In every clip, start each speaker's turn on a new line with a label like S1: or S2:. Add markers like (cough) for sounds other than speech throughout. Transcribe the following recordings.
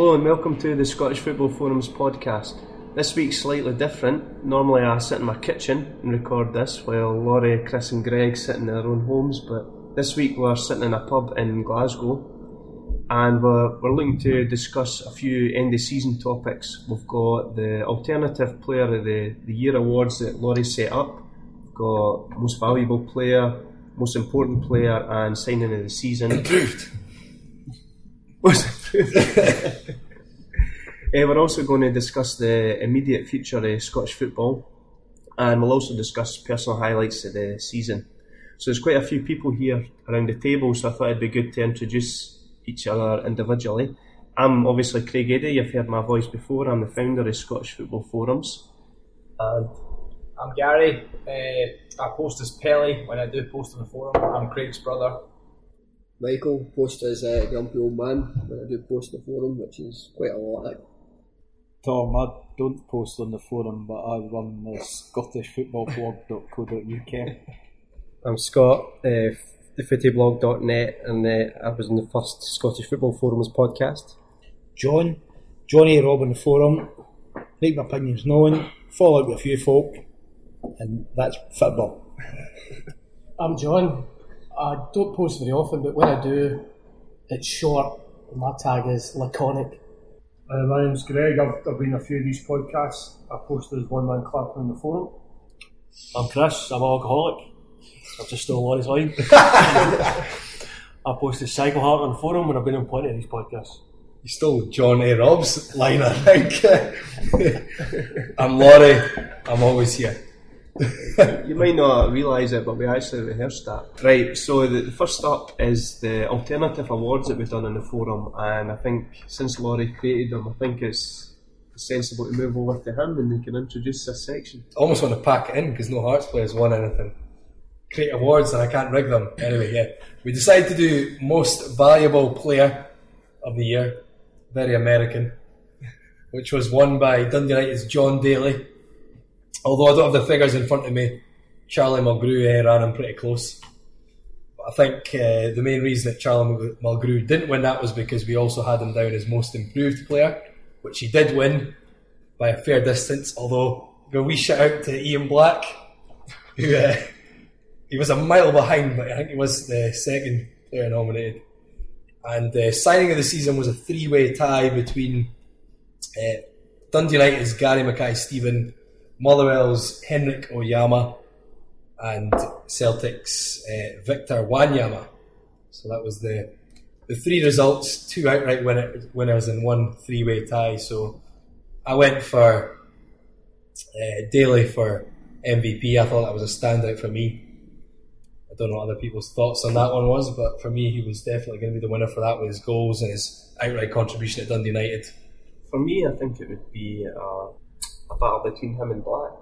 S1: Hello and welcome to the Scottish Football Forums podcast. This week's slightly different. Normally I sit in my kitchen and record this while Laurie, Chris and Greg sit in their own homes, but this week we're sitting in a pub in Glasgow and we're, we're looking to discuss a few end of season topics. We've got the Alternative Player of the, the Year awards that Laurie set up. We've got Most Valuable Player, Most Important Player and Signing of the Season.
S2: Improved. (laughs)
S1: Eh, we're also going to discuss the immediate future of Scottish football, and we'll also discuss personal highlights of the season. So there's quite a few people here around the table, so I thought it'd be good to introduce each other individually. I'm obviously Craig Eddy, you've heard my voice before, I'm the founder of Scottish Football Forums. And
S3: I'm Gary. Uh, I post as Pelly when I do post on the forum. I'm Craig's brother.
S4: Michael post as a grumpy old man when I do post on the forum, which is quite a lot.
S5: Tom, I don't post on the forum, but I run the scottishfootballblog.co.uk. (laughs)
S6: I'm Scott, uh, thefootyblog.net, and uh, I was in the first Scottish Football Forums podcast.
S7: John, Johnny Robin the Forum, make my opinions known, fall out with a few folk, and that's football.
S8: I'm John. I don't post very often, but when I do, it's short. My tag is laconic.
S9: Uh, my name's Greg. I've, I've been a few of these podcasts. I posted as one man clap on the forum.
S10: I'm Chris. I'm an alcoholic. I've just stole Laurie's line. (laughs) (laughs) I posted Cycle Heart on the forum and I've been on plenty of these podcasts.
S2: You stole John A. Rob's line, I think. (laughs) I'm Laurie. I'm always here.
S1: You might not realise it, but we actually rehearsed that. Right, so the, the, first up is the alternative awards that we've done in the forum, and I think since Laurie created them, I think it's sensible to move over to him and he can introduce this section.
S2: I almost want to pack it in because no Hearts players won anything. Create awards and I can't rig them. Anyway, yeah. We decided to do most valuable player of the year, very American, which was won by Dundee United's Jon Daly although I don't have the figures in front of me, Charlie Mulgrew eh, ran him pretty close. But I think uh, the main reason that Charlie Mulgrew didn't win that was because we also had him down as most improved player, which he did win by a fair distance. Although, a wee shout out to Ian Black, (laughs) who uh, he was a mile behind, but I think he was the second player nominated. And uh, signing of the season was a three-way tie between uh, Dundee United's Gary Mackay Steven Motherwell's Henrik Ojamaa and Celtic's uh, Victor Wanyama. So that was the the three results, two outright winner, winners and one three way tie. So I went for uh, Daly for MVP. I thought that was a standout for me. I don't know what other people's thoughts on that one was, but for me, he was definitely going to be the winner for that with his goals and his outright contribution at Dundee United.
S1: For me, I think it would be uh, a battle between him and Black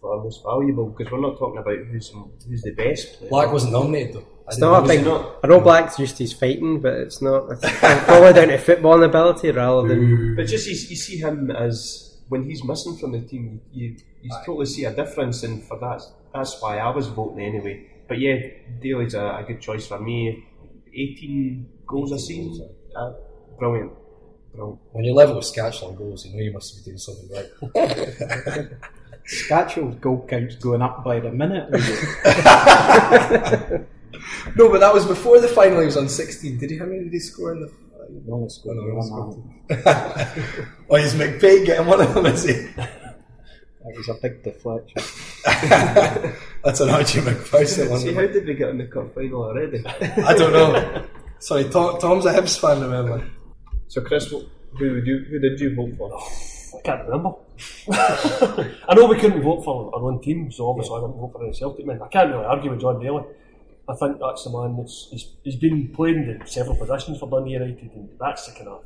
S1: for most valuable because we're not talking about who's who's the best player.
S2: Black wasn't nominated though.
S6: It's not a big. Not, I know Black's just his fighting, but it's not. It's probably down to footballing ability rather than. (laughs)
S1: But just you, you see him as when he's missing from the team, you you totally see a difference, and for that that's why I was voting anyway. But yeah, Daly's a, a good choice for me. Eighteen goals a season, uh, brilliant.
S2: When you level with Skacel goals, you know you must be doing something right. (laughs)
S5: Skacel's goal count's going up by the minute. (laughs)
S2: no, but that was before the final. He was on 16. Did he? How many did he score in the?
S5: He only scored (laughs)
S2: oh, one. oh, is McPake getting one of them? Is he?
S5: That was a big deflection.
S2: That's an Archie Macpherson one.
S1: See, how did we get in the cup final already?
S2: I don't know. Sorry, Tom, Tom's a Hibs fan, remember?
S1: So, Chris, who did you, who did you vote for?
S10: Oh, I can't remember. (laughs) I know we couldn't vote for our own team, so obviously yeah. I didn't vote for any Celtic men. I can't really argue with Jon Daly. I think that's the man that's he's, he's been playing in several positions for Dundee United, and that's the kind of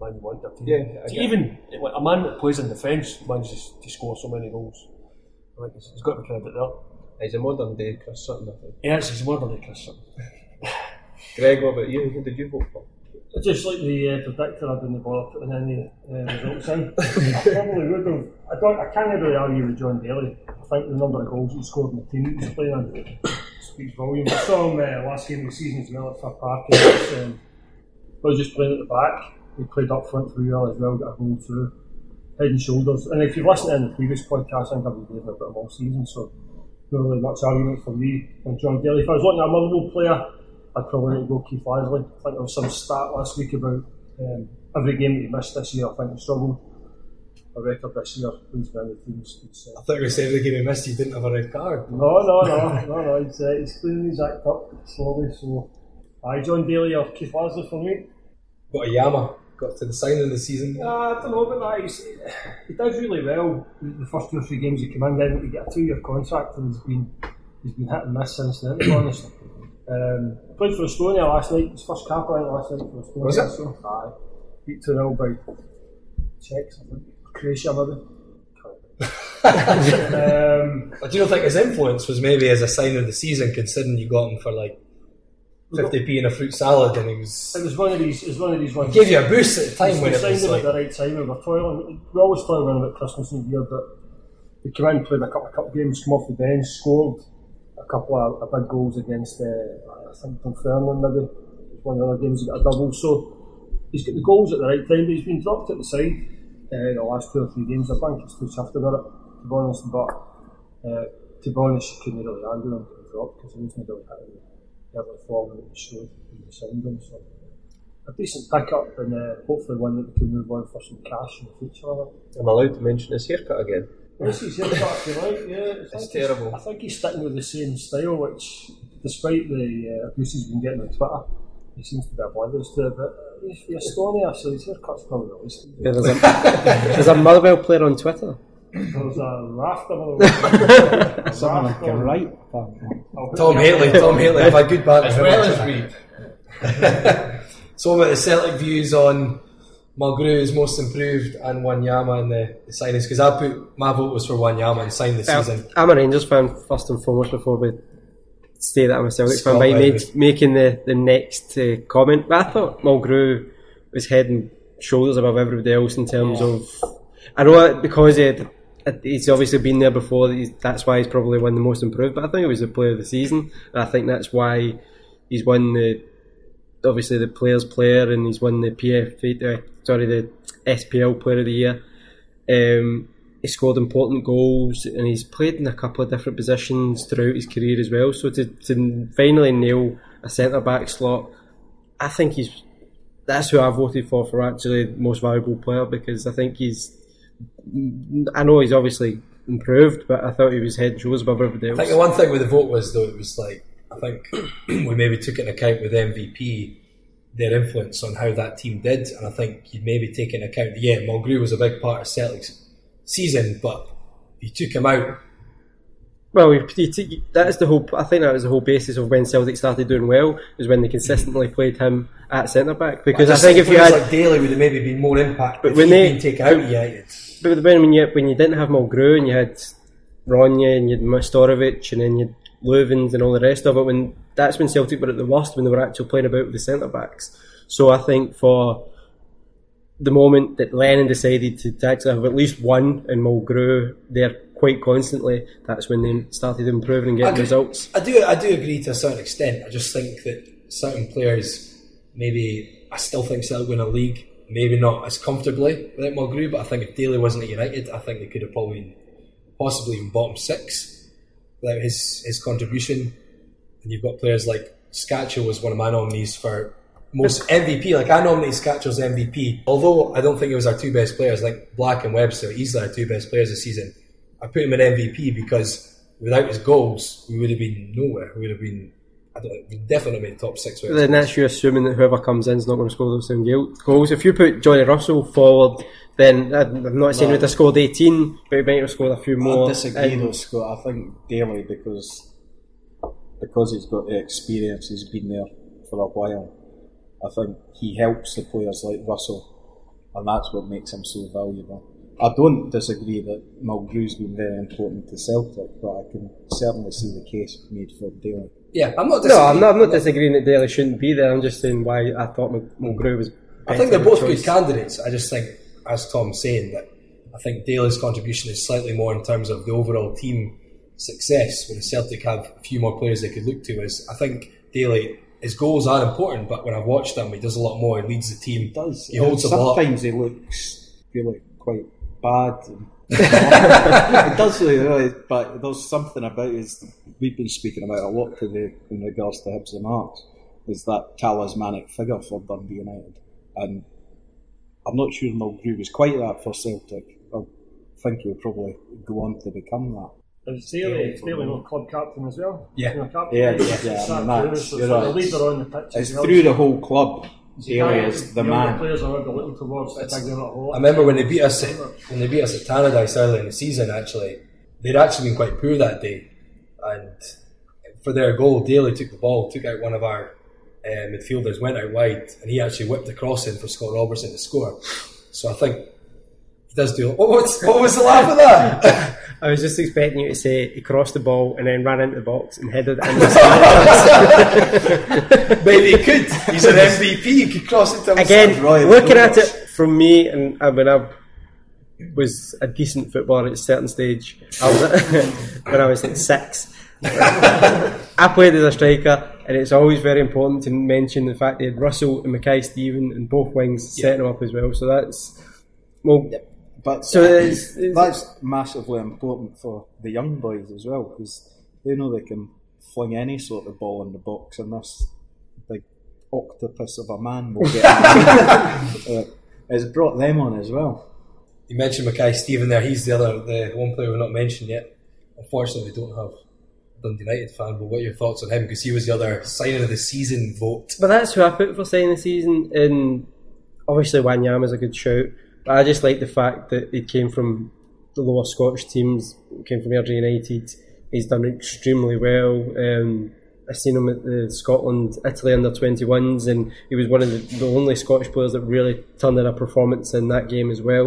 S10: man you want their team.
S1: Yeah,
S10: even like, a man that plays in defence manages to score so many goals. I think he's, he's got to be credited there.
S1: He's a modern day Chris Sutton, I think.
S10: Yes, he's a modern day Chris Sutton.
S1: Greg, what about you? Who did you vote for?
S9: Just like the uh, predictor, I didn't bother putting any uh, results in. (laughs) I probably would have. I don't. I can't really argue with Jon Daly. I think the number of goals he scored in the team he's playing speaks volumes. I saw him uh, last game of the season as well at Fir Park. And um, I was just playing at the back,
S10: he played up front for Real as well, got a goal through, head and shoulders. And if you've listened to the previous podcast, I think I've been giving about him all season, so not really much argument for me on Jon Daly. If I was looking at a Motherwell player, I'd probably need to go Keith Lasley. I think there was some stat last week about um, every game that he missed this year, I think he struggled. A record this year, he's been the team's. uh,
S2: I thought you were saying the game he missed, he didn't have a red card.
S10: no, no, no, no, no. He's, uh, he's cleaning his act up slowly. So, aye, Jon Daly or Keith Lasley for me.
S2: Got a Yama, got to the signing of the season.
S10: Uh, I don't know that. He's, he does really well. The first two or three games he came in, then he get a two-year contract, and he's been he's been hit and miss since then. To be honest, um, played for Estonia last night. His first cap I think last night for Estonia.
S2: Was it?
S10: So, aye, beat two 0 by Czechs, I think. Croatia maybe. (laughs) um,
S2: But do you not think his influence was maybe as a sign of the season, considering you got him for like 50p in a fruit salad and he was.
S10: it was one of these. It was one of these ones.
S2: Gave you a boost at the time when it
S10: signed
S2: was
S10: him
S2: like.
S10: at the right time. We were toiling. We always toil around about Christmas and New Year, but he came in, played a couple of cup games, come off the bench, scored couple of, of big goals against, uh, I think, Dunfermline maybe. One of the other games he got a double. So he's got the goals at the right time, but he's been dropped at the side uh, the last two or three games. I think he's too chuffed about it, to be honest. But uh, to be honest, you couldn't really argue him getting dropped because he wasn't really hitting the early form that he showed him. So a decent pickup and uh, hopefully one that we can move on for some cash in the future.
S6: I'm allowed to mention his haircut again.
S10: This is his haircut, if you like, yeah. It's he's-
S6: terrible.
S10: I think he's sticking with the same style, which, despite the uh, abuse he's been getting on Twitter, he seems to be oblivious to it. But uh, he's from Estonia, so his haircut's probably the least.
S6: Yeah, there's a, there's a Motherwell player on Twitter.
S10: There's a raft of them. (laughs)
S5: Something like a right. apparently.
S2: Tom Haley, Tom Haley, I've had good banter.
S3: As well as Reed. (laughs)
S2: So about the Celtic views on Mulgrew is most improved and Wanyama in the, the signings because I put my vote was for Wanyama and signed the season.
S6: I'm a Rangers fan first and foremost before we say that I'm a Celtic fan by make, making the, the next uh, comment. But I thought Mulgrew was head and shoulders above everybody else in terms of. I know because he had, he's obviously been there before, that's why he's probably won the most improved, but I think he was the player of the season. And I think that's why he's won the. Obviously, the players' player, and he's won the PFA, uh, sorry, the SPL Player of the Year. Um, he scored important goals and he's played in a couple of different positions throughout his career as well. So to, to finally nail a centre back slot, I think he's that's who I voted for for actually most valuable player because I think he's. I know he's obviously improved, but I thought he was head and shoulders above everybody
S2: I think the one thing with the vote was though it was like I think we maybe took into account with MVP their influence on how that team did, and I think you'd maybe take into account yeah, Mulgrew was a big part of Celtic's season, but you took him out,
S6: Well, you, you t- that's the whole. I think that was the whole basis of when Celtic started doing well is when they consistently mm. played him at centre back. Because I,
S2: just
S6: think if you had,
S2: like Daly would have maybe been more impact
S6: But when they-
S2: taken out United.
S6: But when, when you when you didn't have Mulgrew and you had Rogne and you had Majstorovic and then you Loovens and all the rest of it, when that's when Celtic were at the worst when they were actually playing about with the centre backs. So I think for the moment that Lennon decided to, actually have at least one and Mulgrew there quite constantly, that's when they started improving and getting
S2: Okay.
S6: results.
S2: I do, I do agree to a certain extent. I just think that certain players, maybe I still think Celtic win a league, maybe not as comfortably without Mulgrew, but I think if Daly wasn't at United, I think they could have probably been possibly even bottom six without his his contribution. And you've got players like Scatcher was one of my nominees for most MVP. Like I nominated Scatcher as MVP, although I don't think it was our two best players. Like Black and Webster, easily our two best players this season. I put him in MVP because without his goals, we would have been nowhere. We would have been, I don't know, definitely made top six.
S6: Then that's you assuming that whoever comes in is not going to score those same goals. If you put Johnny Russell forward, then I'm not saying
S5: No.
S6: he'd have scored 18, but he might have scored a few more.
S5: I disagree
S6: And-
S5: though, Scott. I think Daly because because he's got the experience, he's been there for a while. I think he helps the players like Russell, and that's what makes him so valuable. I don't disagree that Mulgrew's been very important to Celtic, but I can certainly see the case made for Daly.
S2: Yeah, I'm not.
S6: No, I'm not, I'm not disagreeing that Daly shouldn't be there. I'm just saying why I thought Mul- Mulgrew was.
S2: I think they're both
S6: choice.
S2: good candidates. I just think, as Tom's saying, that I think Daly's contribution is slightly more in terms of the overall team success, whereas Celtic have a few more players they could look to. is I think Daly his goals are important, but when I've watched him, he does a lot more. He leads the team.
S5: does.
S2: He holds the ball.
S5: Sometimes he looks really quite bad. and- (laughs) it does really, but there's something about his. We've been speaking about a lot today in regards to Hibs and Hearts. Is that talismanic figure for Dundee United, and I'm not sure Mulgrew was quite that for Celtic. I think he'll probably go on to become that. that.
S10: Is Staley, Staley not club captain as well?
S2: Yeah.
S10: You know, captain,
S5: Yeah, yeah,
S10: It's
S5: yeah, I mean, that's- you're right.
S10: the leader on the pitch.
S5: It's
S10: well.
S5: through the whole club.
S10: You
S5: Daly is the man.
S10: players are maybe looking towards the bigger at home.
S2: I remember when they beat us at, when they beat us at Tannadice early in the season. Actually, they'd actually been quite poor that day, and for their goal, Daly took the ball, took out one of our uh, midfielders, went out wide, and he actually whipped the cross in for Scott Robertson to score. So I think he does do. What was, what was the laugh at that? (laughs)
S6: I was just expecting you to say he crossed the ball and then ran into the box and headed it in. (laughs) (laughs) the
S2: Maybe he could. He's an MVP. He could cross it to.
S6: Again,
S5: Roy
S6: looking at it from me, and uh, I mean, I was a decent footballer at a certain stage. I was (laughs) when I was like six. I played as a striker, and it's always very important to mention the fact they had Russell and Mackay Steven and both wings setting them up as well. So that's well.
S5: But
S6: So it's- (clears throat) it's-
S5: that's massively important for the young boys as well because they know they can fling any sort of ball in the box, and this big octopus of a man will get. (laughs) uh, it's brought them on as well.
S2: You mentioned Mackay Steven there. He's the other, the one player we've not mentioned yet. Unfortunately, we don't have a Dundee United fan. But what are your thoughts on him? Because he was the other signing of the season vote.
S6: But that's who I put for signing the season. And obviously, Wanyama's a good shout. I just like the fact that he came from the lower Scottish teams, came from Airdrie United. He's done extremely well. Um, I seen him at the Scotland Italy under 21s, and he was one of the, the only Scottish players that really turned in a performance in that game as well.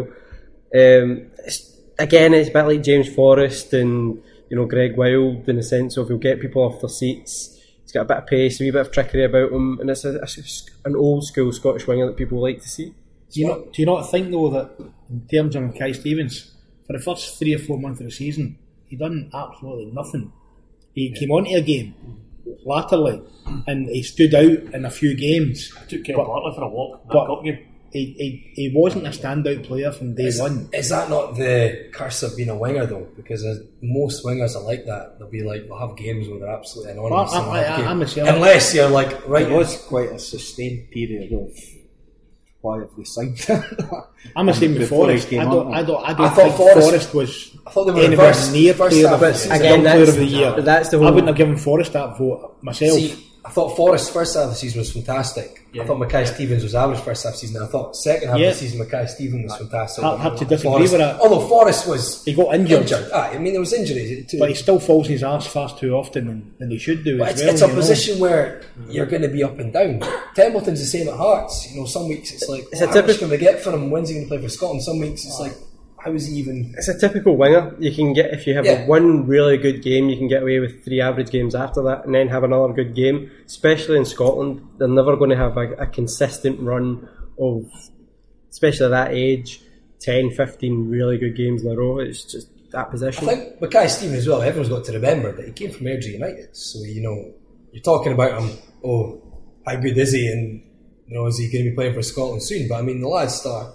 S6: Um, it's, again, it's a bit like James Forrest and you know Gregg Wylde in the sense of he'll get people off their seats. He's got a bit of pace, a wee bit of trickery about him, and it's, a, it's an old school Scottish winger that people like to see.
S7: Do you, not, do you not think though that in terms of Kai Stevens, for the first three or four months of the season, he done absolutely nothing. He came onto a game latterly, and he stood out in a few games.
S10: I took Ken
S7: But-
S10: Bartley for a walk.
S7: But-
S10: cup game.
S7: He, he, he wasn't a standout player from day
S2: Is,
S7: one.
S2: is that not the curse of being a winger though? Because uh, most wingers are like that. They'll be like, they'll have games where they're absolutely anonymous.
S7: I-
S2: and
S7: I- I- I'm myself-
S2: Unless you're like right.
S5: It was quite a sustained period of why have they signed (laughs) him?
S7: I'm the same with
S5: Before he
S7: I
S5: came
S7: don't. I don't, I
S2: I
S7: don't
S2: thought
S7: think
S2: Forrest-
S7: Forrest, was
S2: I thought they were
S7: anywhere
S2: reversed.
S7: near
S2: First
S7: player, of, the-
S2: of the season.
S7: young
S6: Again,
S7: player
S6: that's-
S7: of the year.
S6: that's the
S7: I wouldn't have given Forrest that vote myself.
S2: See, I thought Forrest's first half of the season was fantastic. I thought Mackay Stevens was average first half of the season. I thought second half
S7: Yeah.
S2: of the season Mackay Stevens was fantastic.
S7: I'll have to disagree
S2: Forrest-
S7: with that.
S2: Although Forrest was
S7: he got injured,
S2: injured. Aye, I mean, there was injuries too.
S7: but he still falls his ass fast too often than, than he should do as
S2: it's,
S7: well.
S2: it's a
S7: know.
S2: position where mm-hmm. you're going to be up and down. Templeton's the same at Hearts. You know, some weeks it's like,
S6: It's a typical-
S2: can we get for him? When's he going to play for Scotland? Some weeks it's like, how is he even?
S6: It's a typical winger. You can get if you have
S2: Yeah.
S6: a one really good game, you can get away with three average games after that, and then have another good game. Especially in Scotland, they're never going to have a, a consistent run of, especially at that age, 10, 15 really good games in a row. It's just that position.
S2: I think Mackay Stevens as well. Everyone's got to remember that he came from Airdrie United. So you know, you're talking about him. Oh, how good is he? And you know, is he going to be playing for Scotland soon? But I mean, the lad's start.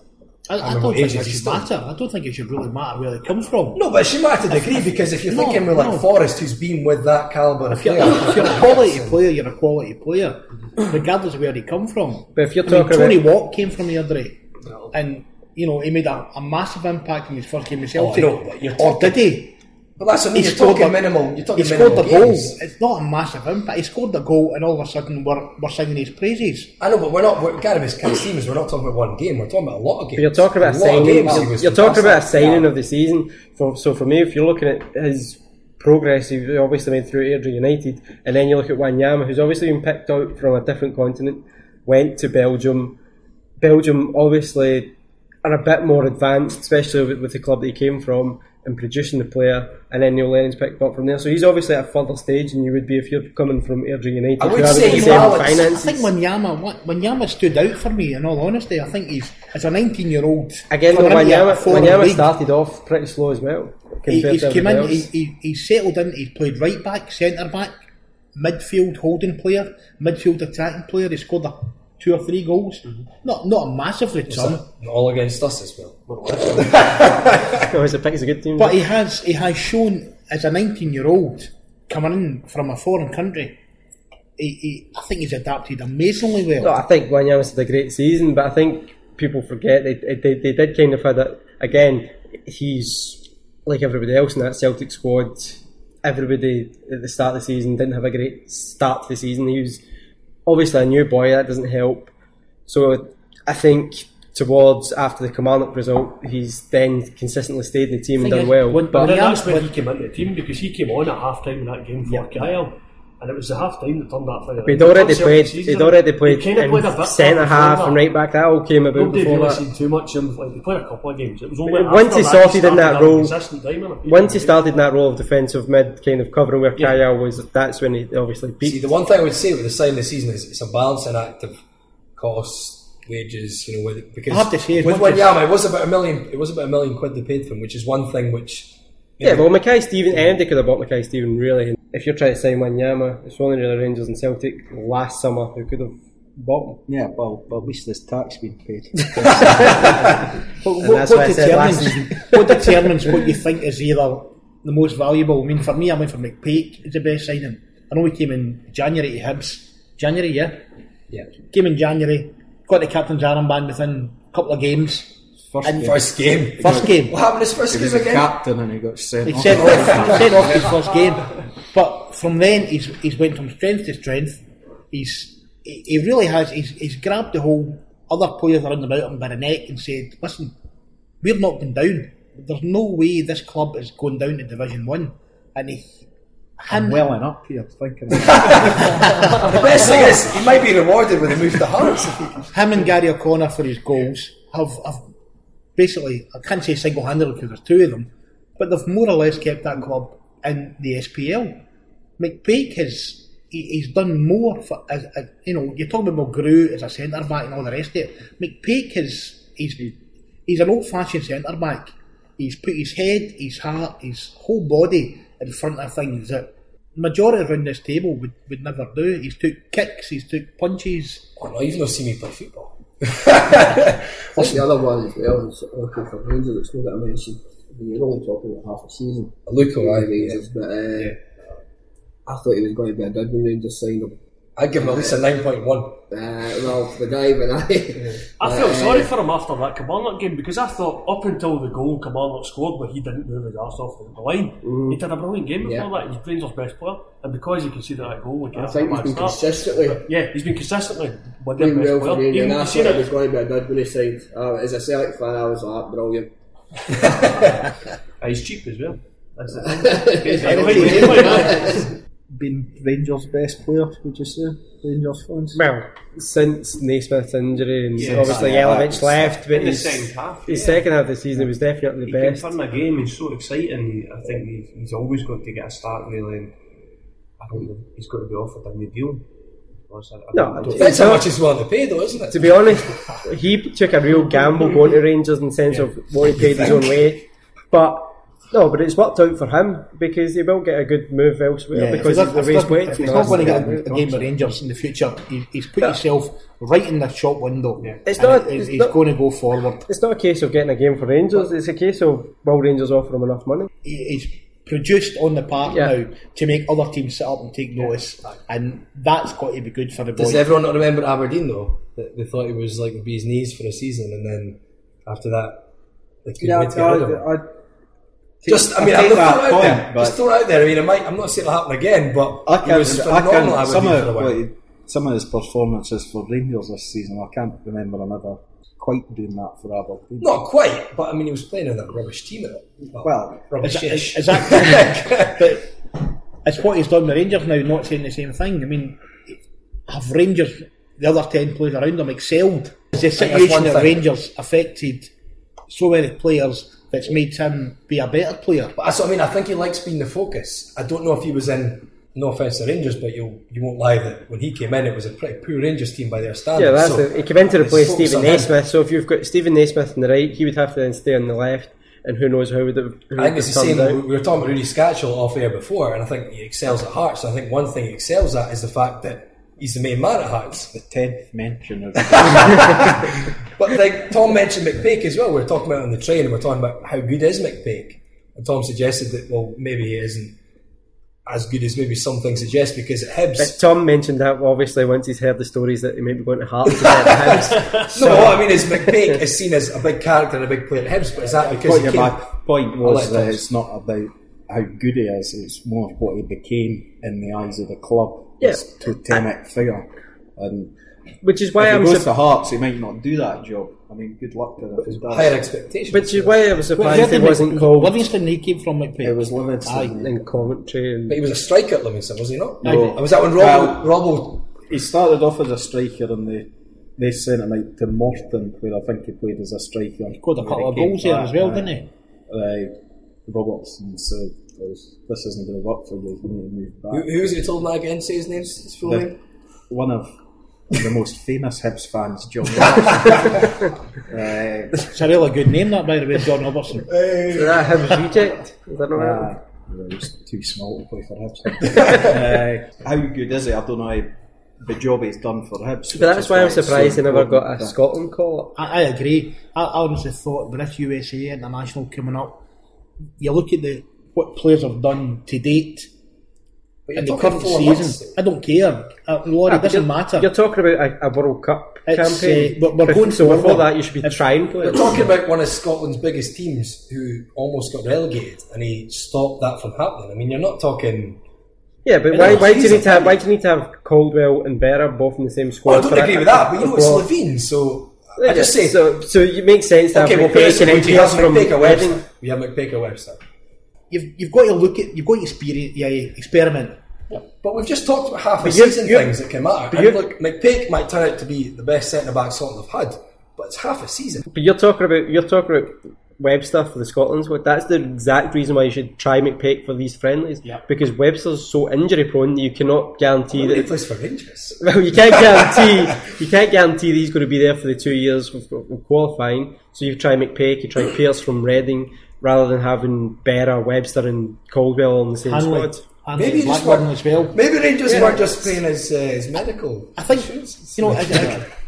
S7: I, I
S2: remember
S7: don't
S2: what
S7: think it should
S2: still-
S7: matter. I don't think it should really matter where they come from.
S2: No, but it should matter to a degree because if you're
S7: No,
S2: thinking with like
S7: no.
S2: Forrest, who's been with that caliber of player,
S7: if you're a quality player, you're a quality player, regardless of where he come from.
S6: But if you're
S7: I mean,
S6: talking
S7: Tony
S6: about-
S7: Watt came from Airdrie, and you know he made a, a massive impact in his first game with
S2: Oh, I
S7: Celtic.
S2: know, but you're
S7: or
S2: talking-
S7: did he?
S2: But that's what I mean.
S7: He
S2: You're talking
S7: a-
S2: minimal. You're talking
S7: He scored the goal.
S2: games.
S7: It's not a massive impact. He scored the goal, and all of a sudden we're, we're singing his praises.
S2: I know, but we're not. We're kind of as Ken Stevens. We're not talking about one game. We're talking about a lot of games.
S6: But you're talking about a
S2: lot of
S6: signing. You're, you're talking about a
S2: fantastic.
S6: signing of the season. For, so for me, if you're looking at his progress, he obviously went through Airdrie United, and then you look at Wanyama, who's obviously been picked out from a different continent, went to Belgium. Belgium obviously are a bit more advanced, especially with, with the club that he came from, and producing the player, and then Neil Lennon's picked up from there. So he's obviously at a further stage than you would be if you're coming from Airdrie United.
S2: I would
S6: who haven't
S2: say
S6: the
S2: you
S6: same
S2: balance-
S7: I
S6: finances.
S7: think Wanyama, what- Wanyama stood out for me. In all honesty, I think he's as a 19 year old.
S6: Again, though, Wanyama, Wanyama started off pretty slow as well.
S7: He, he's
S6: to
S7: came in.
S6: else.
S7: He, he, settled in. He's played right back, centre back, midfield holding player, midfield attacking player. He scored a, two or three goals. Mhm. Not not a massive return,
S2: And all against us as well. (laughs)
S6: Always a pick a good team.
S7: but he has he has shown as a 19 year old coming in from a foreign country. He, he, I think he's adapted amazingly well.
S6: No, I think Wanyama's had a great season, but I think people forget they, they, they did kind of had that. again. He's like everybody else in that Celtic squad. Everybody at the start of the season didn't have a great start to the season. He was obviously a new boy, that doesn't help. So I think towards after the Kilmarnock result, he's then consistently stayed in the team and done well.
S7: when-
S6: but
S10: But that's when he came into the team because he came on at half time in that game for Kyle. And it was the half time that turned that fire.
S6: he'd already played. He'd already played
S10: kind of played a bit
S6: centre half and right back. That all came about
S10: Nobody
S6: before
S10: really
S6: that.
S10: seen too much of him. Like, he played a couple of games. It was only
S6: once he
S10: that
S6: sorted in that role-
S10: consistent time in it.
S6: Once he started in that role of defensive mid, kind of covering where
S10: Yeah.
S6: Kyle was, that's when he obviously
S2: See, the one thing I would say with the sign of the season is it's a balancing act of costs, wages, you know, with, because
S7: I have to say,
S2: with
S7: much
S2: Wanyama, it was about a million. It was about a million quid they paid for him, which is one thing which. You
S6: Yeah, well, Mackay Steven, anybody could have bought Mackay Steven, really. If you're trying to sign Wanyama, it's only the Rangers and Celtic last summer who could have bought him.
S5: Yeah, well, but at least there's tax being paid. (laughs) (laughs)
S7: But what,
S6: that's
S7: what
S6: what I said last
S7: determines (laughs) what determines what you think is either the most valuable? I mean, for me, I went for McPake as the best signing. I know he came in January to Hibs. January, yeah,
S2: yeah.
S7: came in January. Got the captain's armband within a couple of games.
S5: First
S7: And
S5: game.
S2: First game.
S7: First game.
S2: What happened his first
S5: He
S2: game
S5: was
S2: again?
S5: captain and he got sent
S7: He
S5: off.
S7: sent off, (laughs) he sent off his first game. But from then, he's, he's went from strength to strength. He's he he really has. He's, he's grabbed the whole other players around about him by the neck and said, "Listen, we're not going down. There's no way this club is going down to Division One." And he,
S5: I'm
S7: him,
S5: welling up here thinking. (laughs) (laughs)
S2: The best thing is he might be rewarded with a move to Hearts. if
S7: him and Gary O'Connor for his goals have, have basically, I can't say single handedly because there's two of them, but they've more or less kept that club in the SPL. McPake has he, he's done more for as, as you know. You're talking about McGrew as a centre back and all the rest of it. McPake has he's he's an old fashioned centre back. He's put his head, his heart, his whole body in front of things that majority around this table would, would never do. He's took kicks, he's took punches.
S2: Oh no, you've not seen me play football.
S4: Think the other one as well is looking for Rangers. It's not that I mentioned. I mean, you're only talking about half a season.
S2: Luco,
S4: for
S2: I
S4: but uh, I thought he was going to be a when Rangers him.
S2: I'd give him at least a nine point one.
S4: Uh, well, the guy when I.
S10: I felt
S4: Uh,
S10: sorry for him after that Kilmarnock game because I thought up until the goal Kilmarnock scored where he didn't move his arse off the line, he did a brilliant game before
S4: Yeah.
S10: that. He's Rangers' best player, and because he conceded that goal, like,
S4: I
S10: after
S4: think he's been
S10: start,
S4: consistently
S10: yeah, he's been consistently one of their
S4: doing
S10: best
S4: well for
S10: players. Even
S4: and I
S10: you seen
S4: thought he was going to be a dud when he signed. Uh, as a Celtic fan, I was like, brilliant.
S10: Ah, (laughs) he's cheap as well. That's the thing. (laughs)
S4: I
S10: like,
S4: think
S10: "Wait,
S4: he
S10: wait, wait,
S4: is.
S10: wait."
S5: Been Rangers' best player, would you say? Rangers fans?
S6: Well, since Naismith's injury and
S10: Yeah,
S6: obviously
S5: yeah,
S6: Jelic left, but
S1: In the
S6: his,
S1: second half,
S6: his
S1: yeah.
S6: second half of the season was definitely
S1: He
S6: the
S1: can
S6: best.
S1: turn a game. He's so exciting. I think he's, he's always got to get a start really. And I don't know. He's got to be offered a new deal. Honestly, I
S6: No,
S1: don't know.
S2: how much he's willing to pay, though, isn't it?
S6: To be honest, he took a real gamble going to Rangers in the sense of what he paid his own way. But no, but it's worked out for him because he will get a good move elsewhere because
S7: if
S6: he's the
S7: he's
S6: way
S7: not, if he's not going to get a, a game with Rangers in the future, he, he's put himself right in the shop window.
S6: It's not-
S7: He's,
S6: it's
S7: he's
S6: not-
S7: going to go forward.
S6: It's not a case of getting a game for Rangers. It's a case of will Rangers offer him enough money?
S7: He, he's produced on the park
S6: Yeah.
S7: now to make other teams sit up and take notice, and that's got to be good for the boy.
S2: Does everyone not remember Aberdeen, though? That they thought he was like the bee's knees for a season, and then after that, they couldn't
S5: Yeah,
S2: wait to get rid of him.
S5: I, I,
S2: Just, I mean,
S5: I that
S2: out
S5: point,
S2: there. Just throw it out there. I mean, it might, I'm not saying it'll happen again, but
S5: I can't,
S2: was
S5: I can't, some,
S2: a
S5: of, like, some of his performances for Rangers this season, I can't remember him ever quite doing that for Aberdeen.
S2: Not quite, but I mean, he was playing in that rubbish team. At it.
S5: Well,
S2: rubbish.
S7: Is, is, is that (laughs) but it's what he's done with Rangers now, not saying the same thing. I mean, have Rangers, the other 10 players around them, excelled? Is the situation at. Rangers affected so many players that's made him be a better player?
S2: But that's what I mean. I think he likes being the focus. I don't know if he was in. No offense to Rangers, but you you won't lie that when he came in, it was a pretty poor Rangers team by their standards.
S6: Yeah, that's
S2: so
S6: it. He came in to
S2: his
S6: replace Stephen
S2: on him.
S6: Naismith. So if you've got Steven Naismith on the right, he would have to then stay on the left. and who knows how would it who
S2: I think it's the same.
S6: out.
S2: We we were talking about Rudi Skacel off air before, and I think he excels at Hearts. So I think one thing he excels at is the fact that he's the main man at Hearts.
S5: The tenth mention of (laughs)
S2: But like Tom mentioned McPake as well. We were talking about it on the train, and we are talking about how good is McPake, and Tom suggested that well maybe he isn't as good as maybe some things suggest because at
S6: But
S2: Hibs.
S6: Tom mentioned that obviously once he's heard the stories that he may be going to Hearts (laughs) to get Hibs.
S2: No, what I mean is McPake is seen as a big character and a big player at Hibs, but is that because
S5: But
S2: he
S5: yeah,
S2: came?
S5: my point was that it's not about how good he is; it's more what he became in the eyes of the club.
S6: Yeah.
S5: This totemic figure, and
S6: Which is why
S5: if he
S6: I'm
S5: goes
S6: sur-
S5: to Hearts, he might not do that job. I mean, good luck to him if he does.
S2: higher expectations.
S6: which is why I was
S7: Where
S6: surprised
S7: did
S6: he wasn't
S7: Mc-
S6: called
S7: Livingston, he came from McPake.
S5: It was Livingston.
S7: Aye.
S6: in Coventry and
S2: But he was a striker at Livingston, was he not?
S7: No.
S2: And was that when Robbo, Robbo
S5: He started off as a striker, and they they sent him out to Morton, where I think he played as a striker.
S7: He Scored a couple of goals there as well,
S5: aye.
S7: didn't he?
S5: Uh, Robertson said, "Well, "This isn't going to work for you. You need to move back."
S2: who was it who told him that again? Say his name, his full
S5: The-
S2: name.
S5: One of the most famous Hibs fans, John (laughs) Robertson. uh,
S7: It's a really good name, that, by the way, John Robertson. (laughs)
S6: is that Hibs reject? Is that not right?
S5: Uh, well, he was too small to play for Hibs. (laughs) uh, how good is he? I don't know. The job he's done for Hibs.
S6: But that's why I'm
S5: it's so
S6: surprised he never got a
S5: important.
S6: Scotland call.
S7: I, I agree. I, I honestly thought with this USA international coming up, you look at the what players have done to date
S2: But
S7: in the current
S2: four
S7: season.
S2: months.
S7: I don't care. Uh, Laurie, it doesn't
S6: you're,
S7: matter.
S6: You're talking about a, a World Cup
S7: It's,
S6: campaign.
S7: uh, we're- we're going
S6: so before that, you should be trying to.
S2: We're talking about one of Scotland's biggest teams who almost got relegated, and he stopped that from happening. I mean, you're not talking.
S6: Yeah, but why, why do you need to have, why do you need to have Caldwell and Berra both in the same squad?
S2: Well, I don't
S6: for a-
S2: agree with that, but you know it's
S6: well,
S2: Levein, so I just say.
S6: so. So it makes sense to
S2: okay,
S6: have
S2: well, put it this
S6: McPake and
S2: way,
S6: then
S2: we have
S6: Pearce from
S2: McPake or
S6: Reading.
S2: Webster. We have McPake or Webster.
S7: You've, you've got to look at, you've got to experience, yeah, experiment.
S2: But we've just talked about half a
S6: But you're-
S2: season
S6: you're-
S2: things that can matter.
S6: but
S2: And
S6: you're-
S2: look, McPake might turn out to be the best centre back Scotland have had, but it's half a season.
S6: But you're talking about you're talking about Webster for the Scotland squad. That's the exact reason why you should try McPake for these friendlies. Because Webster's so injury prone, you cannot guarantee
S2: He
S6: that.
S2: plays for Rangers. (laughs)
S6: Well, you can't guarantee you can't guarantee that he's going to be there for the two years of, of qualifying. So you try McPake, you try Pearce from Reading, rather than having Berra, Webster, and Caldwell on the same
S7: Hanley,
S6: squad.
S7: Hanley
S2: Maybe you just
S7: Blackburn
S2: want-
S7: as well.
S2: Maybe Rangers
S6: Yeah.
S2: weren't just playing as, uh, his medical.
S7: I think, you know, I,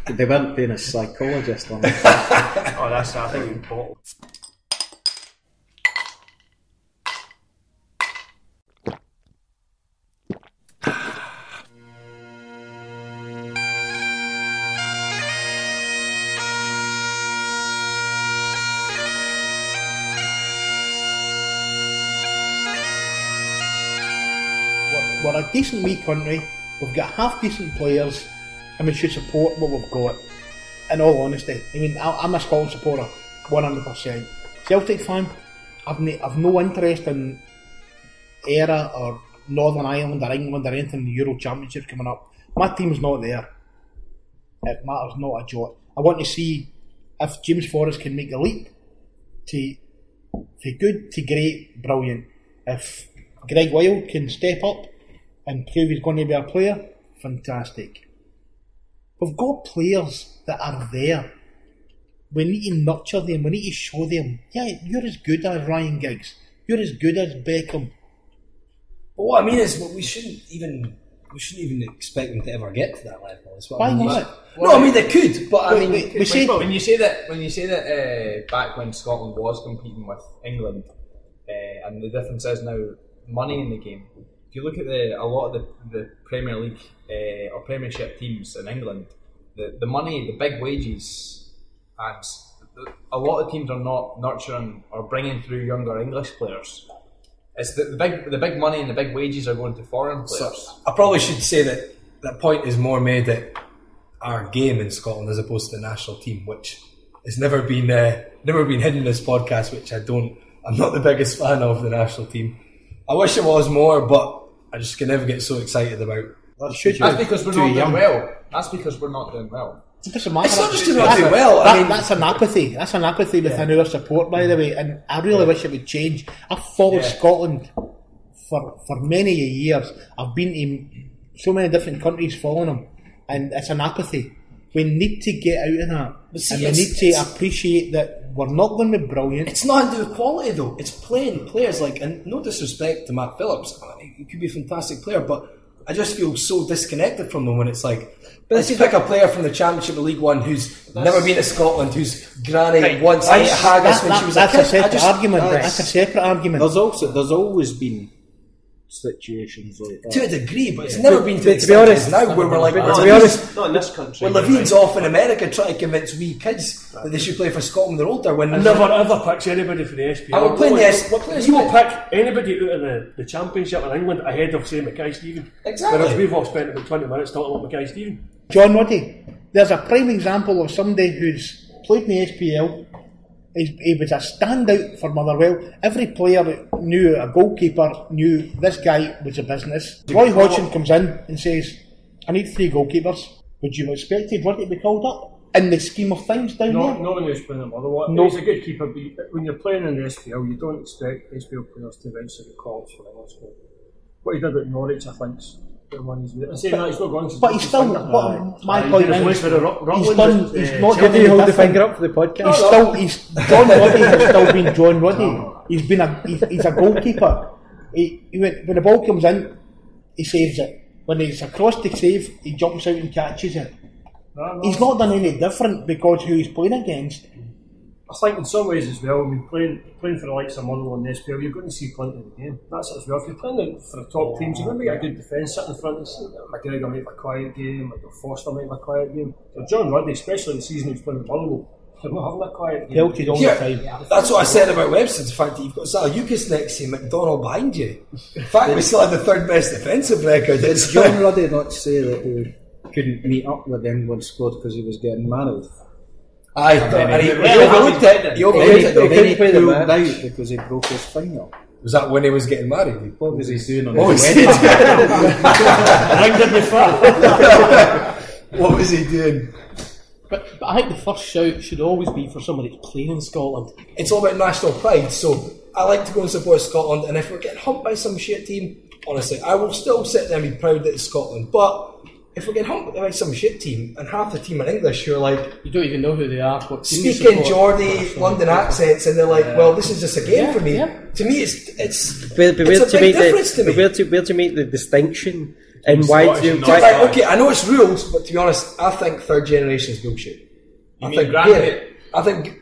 S7: I,
S5: They weren't paying a psychologist on (laughs) it.
S10: Oh, that's I think we
S7: decent wee country. We've got half decent players, and we should support what we've got. In all honesty, I mean, I, I'm a Scotland supporter, one hundred percent. Celtic fan, I've no, I've no interest in Eire or Northern Ireland or England or anything in the Euro Championship coming up. My team's not there. It matters not a jot. I want to see if James Forrest can make the leap to to good to great, brilliant. If Gregg Wylde can step up and prove he's going to be a player, fantastic. We've got players that are there. We need to nurture them. We need to show them. Yeah, you're as good as Ryan Giggs. You're as good as Beckham.
S2: But what I mean is, well, we shouldn't even we shouldn't even expect them to ever get to that level. Is what
S7: Why
S2: I mean.
S7: not?
S2: No, I mean they could, but I
S7: We-
S2: mean,
S7: we- we
S3: When-
S7: say
S3: when you say that, when you say that, uh, back when Scotland was competing with England, uh, and the difference is now money in the game. You look at the a lot of the, the Premier League uh, or Premiership teams in England, the, the money, the big wages, and a lot of teams are not nurturing or bringing through younger English players. It's the, the big the big money and the big wages are going to foreign
S2: So,
S3: players.
S2: I probably should say that that point is more made at our game in Scotland as opposed to the national team, which has never been uh, never been hidden in this podcast. Which I don't. I'm not the biggest fan of the national team. I wish it was more, but I just can never get so excited about.
S3: That's because we're not doing well. That's because we're not doing well.
S7: It doesn't matter.
S2: It's not just
S7: That's-
S2: about doing
S7: that's-
S2: well, I mean-
S7: that's an apathy. That's an apathy within our support, by the way. And I really wish it would change. I've followed
S2: Yeah.
S7: Scotland for for many years. I've been in so many different countries following them, and it's an apathy. We need to get out of that,
S2: see,
S7: and we need to appreciate that we're not going to be brilliant.
S2: It's not to do with quality though. It's playing players like, and no disrespect to Matt Phillips, uh, he could be a fantastic player, but I just feel so disconnected from them when it's like, let's pick a player from the Championship of League One who's never been to Scotland, whose granny once ate haggis
S7: That-
S2: when
S7: that-
S2: she was
S7: that's
S2: a
S7: a
S2: kid. I
S7: separate
S2: just-
S7: argument.
S2: I-
S7: That's a separate argument.
S5: There's also there's always been situations like that.
S2: to a degree, but it's never been to
S6: but to be honest-
S2: now, where we're like,
S6: but
S2: well,
S6: to be honest-
S1: Not in this country.
S2: when Levein's off in America trying to convince wee kids that they should play for Scotland, they're older. When
S11: I never ever picks anybody for the SPL.
S2: I will play in the S-
S11: What players you will pick anybody out of the, the championship in England ahead of say Mackay Steven.
S2: Exactly.
S11: Whereas we've all spent about twenty minutes talking about Mackay Steven.
S7: John Ruddy. There's a prime example of somebody who's played in the SPL. He's, he was a standout for Motherwell. Every player knew a goalkeeper knew this guy was a business. Roy Hodgson comes in and says, "I need three goalkeepers." Would you have expect Ruddy to be called up in the scheme of things down
S10: Not,
S7: there?
S10: not when he was playing at Motherwell.
S7: No.
S10: He's a good keeper, but when you're playing in the SPL, you don't expect SPL players to eventually get calls for English squad. What he did at Norwich, I think, is one he's I'm saying that he's not going to.
S7: But he's still. What, my point is,
S10: for the Ru-
S7: he's done.
S10: uh,
S7: He's not
S6: Did
S7: done
S6: hold the finger up for the podcast?
S7: He's still, he's John Ruddy has still been John Ruddy. He's been a he's, he's a goalkeeper. He, he when, when the ball comes in, he saves it. When it's across the save, he jumps out and catches it.
S10: No, no.
S7: He's not done any different because who he's playing against.
S10: I think in some ways as well, I mean, playing playing for the likes of Motherwell and the SPL, you're going to see plenty of the game. That's it as well. If you're playing for the top teams, you're going to get a good defence sitting in front. of you. McGregor made a quiet game, or Foster made a quiet game. So John Ruddy, especially the season he was playing with Motherwell, (laughs) they're not having a quiet game.
S7: Pelted all
S2: Yeah,
S7: the time.
S2: that's what I said about Webster. The fact that you've got Salukis next to you, McDonald behind you. In fact, we still have the third best defensive record. It's
S5: John Ruddy not say that he couldn't meet up with the England squad because he was getting married.
S2: Aye, and he, he
S10: Yeah,
S2: overlooked it. He
S5: Then he,
S2: overlooked it. though.
S5: then he
S6: play the match.
S5: out because he broke his finger.
S2: Was that when he was getting married?
S5: What was he doing on his wedding?
S2: doing?
S10: Ring did me.
S2: What was he doing?
S8: But, but I think the first shout should always be for somebody that's playing in Scotland.
S2: It's all about national pride. So I like to go and support Scotland, and if we're getting humped by some shit team, honestly, I will still sit there and be proud that it's Scotland. But if we're getting humped by some shit team, and half the team are English, who are like
S8: You don't even know who they are. What
S2: speaking. Geordie London accents, and they're like, "Well, this is just a game
S8: Yeah,
S2: for me."
S8: yeah.
S2: To me, it's it's
S6: But, but
S2: it's a
S6: to
S2: big
S6: make
S2: difference
S6: the
S2: to me.
S6: where to where to make the distinction and why
S3: Scottish
S6: to why,
S2: Right, okay, I know it's rules, but to be honest, I think third generation is bullshit. I
S3: mean
S2: think
S3: grandparent?
S2: I think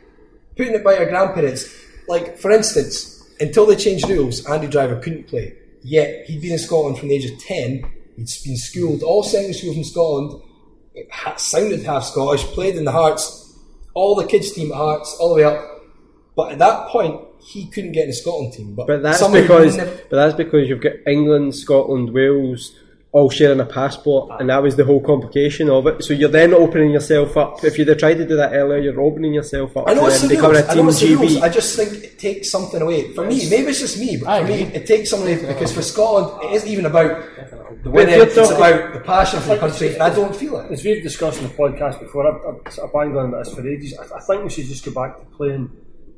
S2: putting it by your grandparents, like for instance, until they changed rules, Andy Driver couldn't play. Yet he'd been in Scotland from the age of ten. He'd been schooled all secondary school from Scotland. It sounded half Scottish. Played in the Hearts, all the kids team at Hearts, all the way up. But at that point, he couldn't get in the Scotland team. But,
S6: But that's because but that's because you've got England, Scotland, Wales all sharing a passport, and that was the whole complication of it. So you're then opening yourself up. If you'd have tried to do that earlier, you're opening yourself up
S2: I know
S6: to
S2: it's the rules.
S6: a
S2: I
S6: team
S2: know it's the rules. I just think it takes something away. For me, maybe it's just me, but
S8: I
S2: for me, it takes something away because for Scotland, it isn't even about the
S6: But
S2: winning. It's
S6: talking-
S2: about the passion for the country, and I don't feel it.
S10: As we've discussed in the podcast before, I've, I've, I've banged on this for ages. I, I think we should just go back to playing,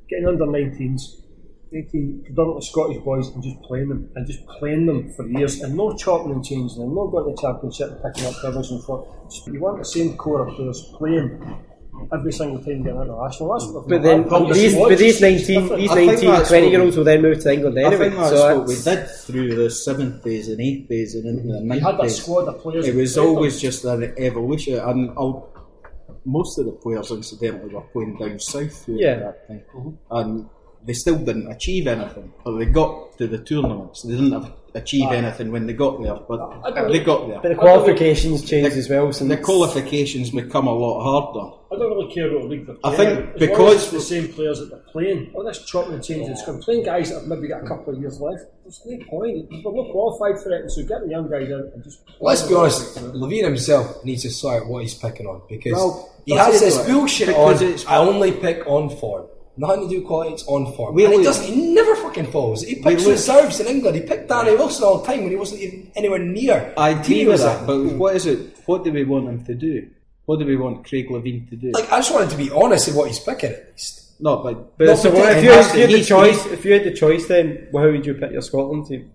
S10: getting under 19s, 18 predominantly Scottish boys, and just playing them, and just playing them for years, and no chopping and changing them, not going to the championship and picking up dribbles and for. Just, you want the same core of players playing every single time getting international. That's what
S6: But then
S10: I've-
S6: these, but these 19, these 19 20 year olds will then move to England
S5: I think that's
S6: so
S5: what we did through the seventh days and eighth days and into the
S10: You
S5: ninth
S10: had that
S5: days.
S10: squad of players.
S5: It was
S10: played them.
S5: always just an evolution, and I'll, most of the players, incidentally, were playing down south through
S6: Yeah.
S5: that time, mm-hmm. and they still didn't achieve anything. Or they got to the tournaments, they didn't have, achieve ah. anything when they got there, but they got there.
S6: but the qualifications changed as well. Since
S5: The qualifications become a lot harder.
S10: I don't really care what league they're
S5: I think
S10: as
S5: because-
S10: long as it's the same players that they're playing. All this chopping and changing is going. Playing guys that have maybe got a couple of years left. There's no point. They're not qualified for it, so get the young guys in and just.
S2: Let's be honest, Levein himself needs to sort out what he's picking on because
S5: Well,
S2: he has this bullshit on.
S5: it's-
S2: I only pick on form. Nothing to do with quality, it's on form.
S5: We
S2: and he
S5: look-
S2: doesn't. He never fucking falls. He picks
S5: look-
S2: reserves in England. He picked Danny Wilson all the time when he wasn't even anywhere near.
S5: I
S2: the
S5: agree with that,
S2: in.
S5: but what is it? What do we want him to do? What do we want Craig Levein to do?
S2: Like I just wanted to be honest in what he's picking at least.
S5: no, but,
S6: But
S2: Not
S6: so
S2: for
S6: what, if you, if you had the
S5: he's-
S6: choice, if you had the choice, then well, how would you pick your Scotland team?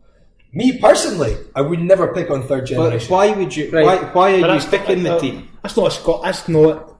S2: Me personally, I would never pick on third
S5: but
S2: generation.
S5: why would you?
S6: Right.
S5: Why, why
S7: But
S5: are you
S7: that's-
S5: picking the
S7: uh,
S5: team?
S7: That's not a Scot. That's not.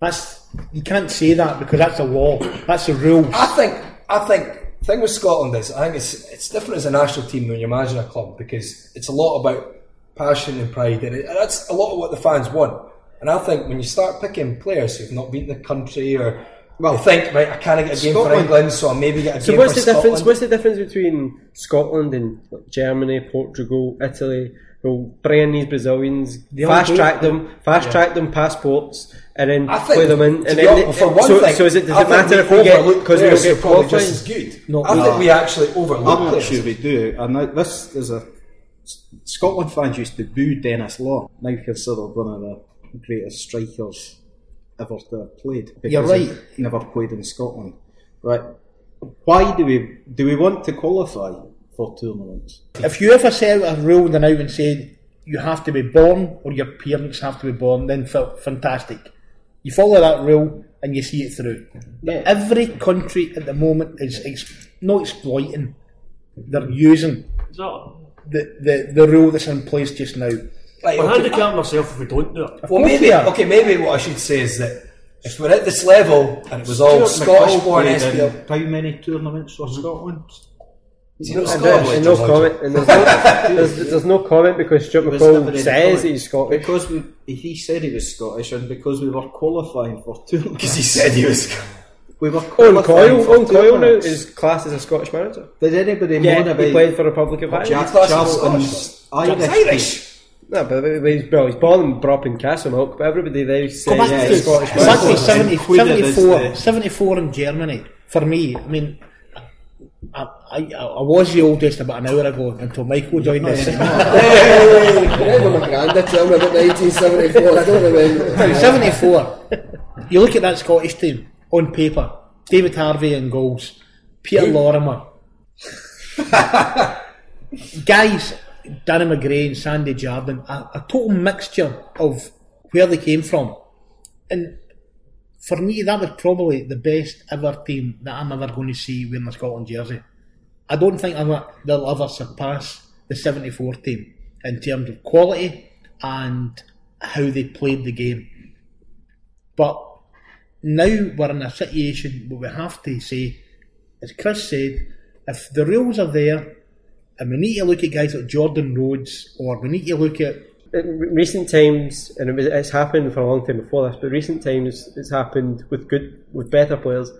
S7: That's you can't say that because that's the law. That's the rules.
S2: I think I think the thing with Scotland is I think it's it's different as a national team when you're managing a club because it's a lot about passion and pride and, it, and that's a lot of what the fans want. And I think when you start picking players who've not beaten the country or well, think right, I can't get a game for England, so I'll maybe get a game.
S6: So
S2: game
S6: what's
S2: for
S6: the difference? What's the difference between Scotland and Germany, Portugal, Italy? We'll bring in these Brazilians,
S7: all
S6: fast track them, fast track them passports, and then
S2: I think,
S6: play them in. And then
S2: honest, for one
S6: so,
S2: thing,
S6: so is it, does
S2: I
S6: it
S2: think
S6: matter if
S2: we
S6: we get
S2: overlook
S6: because we don't get
S2: probably
S6: qualified?
S2: just as good?
S7: No,
S2: I
S7: no.
S2: think we actually overlook
S5: I'm not sure we do. And I- this is a Scotland fans used to boo Denis Law, now considered one of the greatest strikers ever to have played. because
S7: You're right.
S5: he Never played in Scotland. Right? Why do we do we want to qualify for tournaments?
S7: If you ever set out a rule then out and said you have to be born or your parents have to be born, then fa- fantastic. You follow that rule and you see it through. But every country at the moment is ex- not exploiting; they're using
S10: Is
S7: the, the, the rule that's in place just now.
S2: Right,
S10: We're
S2: okay.
S10: handicapping ourselves if we don't do it.
S2: Well, maybe okay. Maybe what I should say is that if we're at this level and it was all
S5: Stuart McCall
S2: Scottish born
S5: played
S2: SPL,
S5: how many tournaments for Scotland?
S2: See, no
S6: And,
S2: uh,
S6: there's, and no comment, and there's no, (laughs) there's, there's no comment because Stuart McCall says he's Scottish.
S5: Because we, he said he was Scottish, and because we were qualifying for two. (laughs)
S2: because he said he was.
S5: we were
S6: Owen
S5: qualifying
S6: Coyle,
S5: for
S6: Owen Coyle now
S5: tournaments.
S6: is classed as a Scottish manager.
S5: Did anybody
S6: Yeah,
S5: moan
S6: he played for Republic of Ireland.
S5: Jack
S2: class as
S5: Charlton's Irish?
S2: He's Irish.
S6: No, but but he's, well, he's born and brought up in Castlemilk, but everybody there says
S7: Go
S5: yeah,
S7: to,
S6: Scottish
S7: go back to
S6: manager.
S7: 70, 74, 74 in Germany. For me, I mean, I, I, I was the oldest about an hour ago until Michael joined us.
S4: I remember my granddad telling me about 1974. I don't remember.
S7: 74. You look at that Scottish team on paper. David Harvey in goals. Peter Lorimer. Guys, Danny McGrain and Sandy Jardine. A, a total mixture of where they came from. And for me, that was probably the best ever team that I'm ever going to see wearing a Scotland jersey. I don't think they'll ever surpass the 74 team in terms of quality and how they played the game. But now we're in a situation where we have to say, as Chris said, if the rules are there, and we need to look at guys like Jordan Rhodes, or we need to look at
S6: in recent times, and it was, it's happened for a long time before this, but recent times it's happened with good, with better players,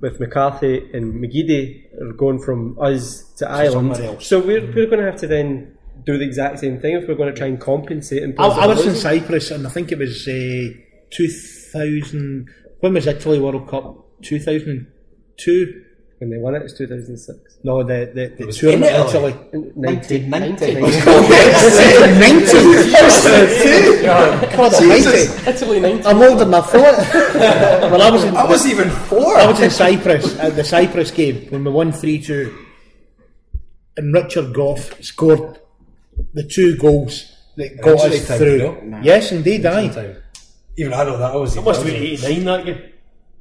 S6: with McCarthy and McGeady are going from us to Ireland.
S7: else.
S6: So we're, we're going to have to then do the exact same thing if we're going to try and compensate. And
S7: I, I was in Cyprus, and I think it was uh, 2000. When was Italy World Cup? 2002.
S6: When they won it, it's 2006.
S7: No, the the, the tournament in Italy.
S6: 1990.
S7: 90. (laughs) (laughs) (laughs) God almighty.
S8: Italy 90.
S7: I'm older than I thought. well, I was in,
S2: I was even four.
S7: I was in Cyprus at the Cyprus game when we won 3 2. And Richard Gough scored the two goals that got
S2: Injury
S7: us
S2: time,
S7: through.
S2: you know?
S7: Yes, indeed, aye.
S2: Even I know that. I was.
S10: It must have been 89 that game.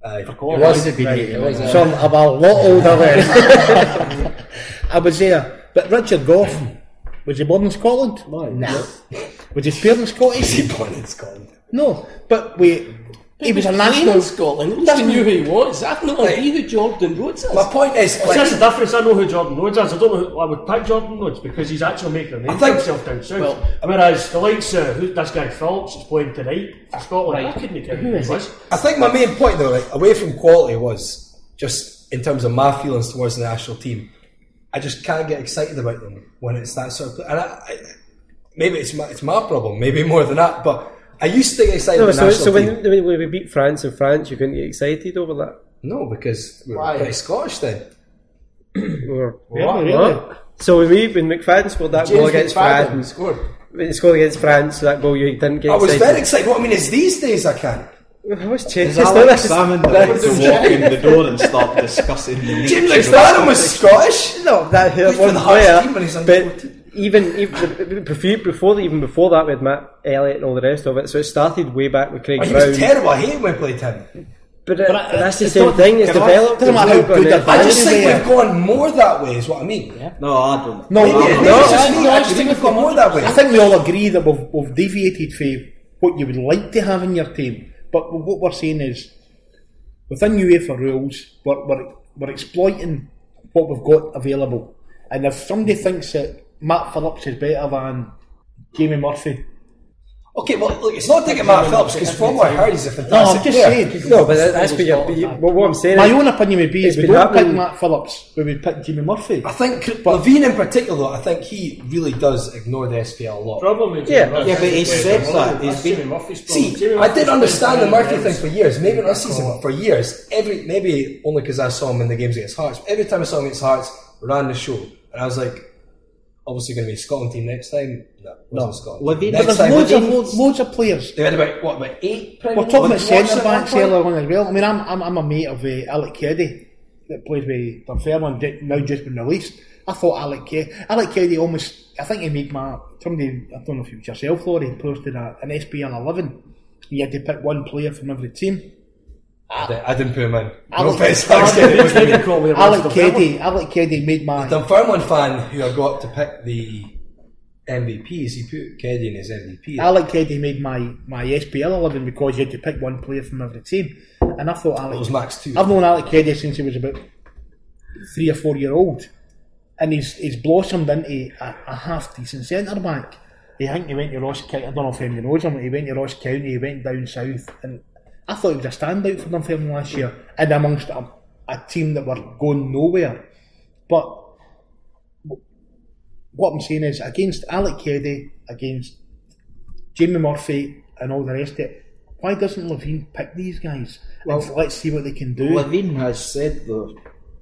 S2: Uh,
S10: For
S4: It was it was
S7: So I'm, a lot older then. I was there. But Richard Gough, was he born in Scotland? No. Was his parents Scottish?
S2: He born in Scotland.
S7: No. But we, he was a national.
S8: in Scotland. At least we knew who he was. I've no idea who Jordan Rhodes is.
S2: My point is, like,
S10: that's the difference. I know who Jordan Rhodes is. I don't know who I would pick Jordan Rhodes because he's actually making a name for himself down south.
S8: Well-
S10: Whereas the likes of who, this guy Phillips is playing tonight for Scotland,
S8: Right.
S10: I couldn't tell
S8: Who
S10: who he
S8: is
S10: was.
S2: I think my main point though, like away from quality, was just in terms of my feelings towards the national team. I just can't get excited about them when it's that sort of. And I, I, maybe it's my, it's my problem, maybe more than that. But I used to get excited
S6: No,
S2: about the
S6: so,
S2: national
S6: so
S2: team.
S6: when, when we beat France in France, you couldn't get excited over that.
S2: no, because we we're
S4: Why?
S2: pretty Scottish then. (coughs)
S6: We were,
S7: Yeah, really.
S6: So when we when McFadden scored that goal
S4: James
S6: against
S4: McFadden
S6: France,
S4: scored.
S6: when he scored against France, that goal you didn't get
S2: I was
S6: excited.
S2: very excited. What I mean is, these days I can't.
S6: What's changed?
S5: Is Alex Salmond the to walk in the door and start discussing the
S2: James
S5: nature of
S2: McFadden was Scottish.
S6: No, that
S2: Played
S6: hurt
S2: for
S6: one
S2: the Hearts
S6: player.
S2: team when he's under
S6: But
S2: 14.
S6: Even, even before, before even before that, with Matt Elliott and all the rest of it, so it started way back with Craig
S2: Oh, he
S6: Brown.
S2: was terrible. I hated when we played him.
S6: But, uh,
S7: But I-
S6: but that's the same thing. It's
S7: Come
S6: developed.
S7: doesn't matter how good
S6: gonna-
S2: I just think
S7: Anyway.
S2: we've gone more that way. Is what I mean.
S5: No, I don't. No,
S2: Maybe,
S5: I
S2: maybe
S5: don't.
S2: it's just me.
S8: no,
S2: I
S8: I
S2: just
S8: think
S2: think we've gone more that way.
S7: I think we all agree that we've, we've deviated from what you would like to have in your team. But what we're saying is, within UEFA rules, we're, we're, we're exploiting what we've got available. And if somebody thinks that Matt Phillips is better than Jamie Murphy,
S2: Okay, well, look, it's not taking Matt Phillips because from what I heard, he's a
S7: no,
S2: fantastic
S7: I'm just
S2: player.
S7: saying.
S6: No, but that's what you're. You, well, what I'm saying
S7: My
S6: is,
S7: own opinion would be
S6: It's
S7: if we don't pick Matt Phillips, but we would pick Jamie Murphy.
S2: I think Levein in particular, though, I think he really does ignore the SPL a lot.
S10: Problem with
S6: Yeah,
S10: Murphy
S5: yeah, but he
S10: is
S5: said
S10: Jamie
S5: that.
S10: Murphy-
S5: He's
S10: that's
S5: been-
S10: Jamie Murphy's problem.
S2: See,
S10: Jamie
S2: I
S10: Murphy's
S2: did understand the
S10: been
S2: Murphy thing for years. Maybe not this season, but for years. Every maybe only because I saw him in the games against Hearts. Every time I saw him against Hearts, ran the show, and I was like, obviously going to be Scotland team next time. No, wasn't Scotland.
S5: Levein-
S7: But
S2: next
S7: there's
S2: time,
S7: loads of,
S2: Levein-
S7: loads, loads of players.
S2: They had about what about eight. Premier
S7: We're talking about
S2: League
S7: centre
S2: watch at
S7: backs
S2: one
S7: earlier on as well. I mean, I'm, I'm, I'm a mate of uh, Alec Keddie that plays with Dunfermline, ju- now just been released. I thought Alec Keddie, Alec Keddie almost, I think he made my, somebody, I don't know if it was yourself, Laurie, posted a, an SPL 11. You had to pick one player from every team.
S2: I didn't- I didn't put him in. No
S7: Alec,
S2: offense, Alex Keddie, it wasn't me.
S10: Keddie
S7: Alec
S10: lost the
S7: Keddie, Alec Keddie made my,
S2: Dunfermline fan who I got to pick the MVPs, he put Keddie in his MVP.
S7: Alec Keddie made my, my SPL 11 because you had to pick one player from every team. And I thought Alec
S2: It was Max too.
S7: I've known Alec Keddie since he was about three or four year old, and he's he's blossomed into a, a half decent centre back. I think he went to Ross County. I don't know if anybody knows him. but He went to Ross County. He went down south, and I thought he was a standout for Dunfermline last year, and amongst a, a team that were going nowhere. But what I'm saying is, against Alec Keddie, against Jamie Murphy, and all the rest of it, why doesn't Levein pick these guys?
S5: Well,
S7: and let's see what they can do.
S5: Levein has said though,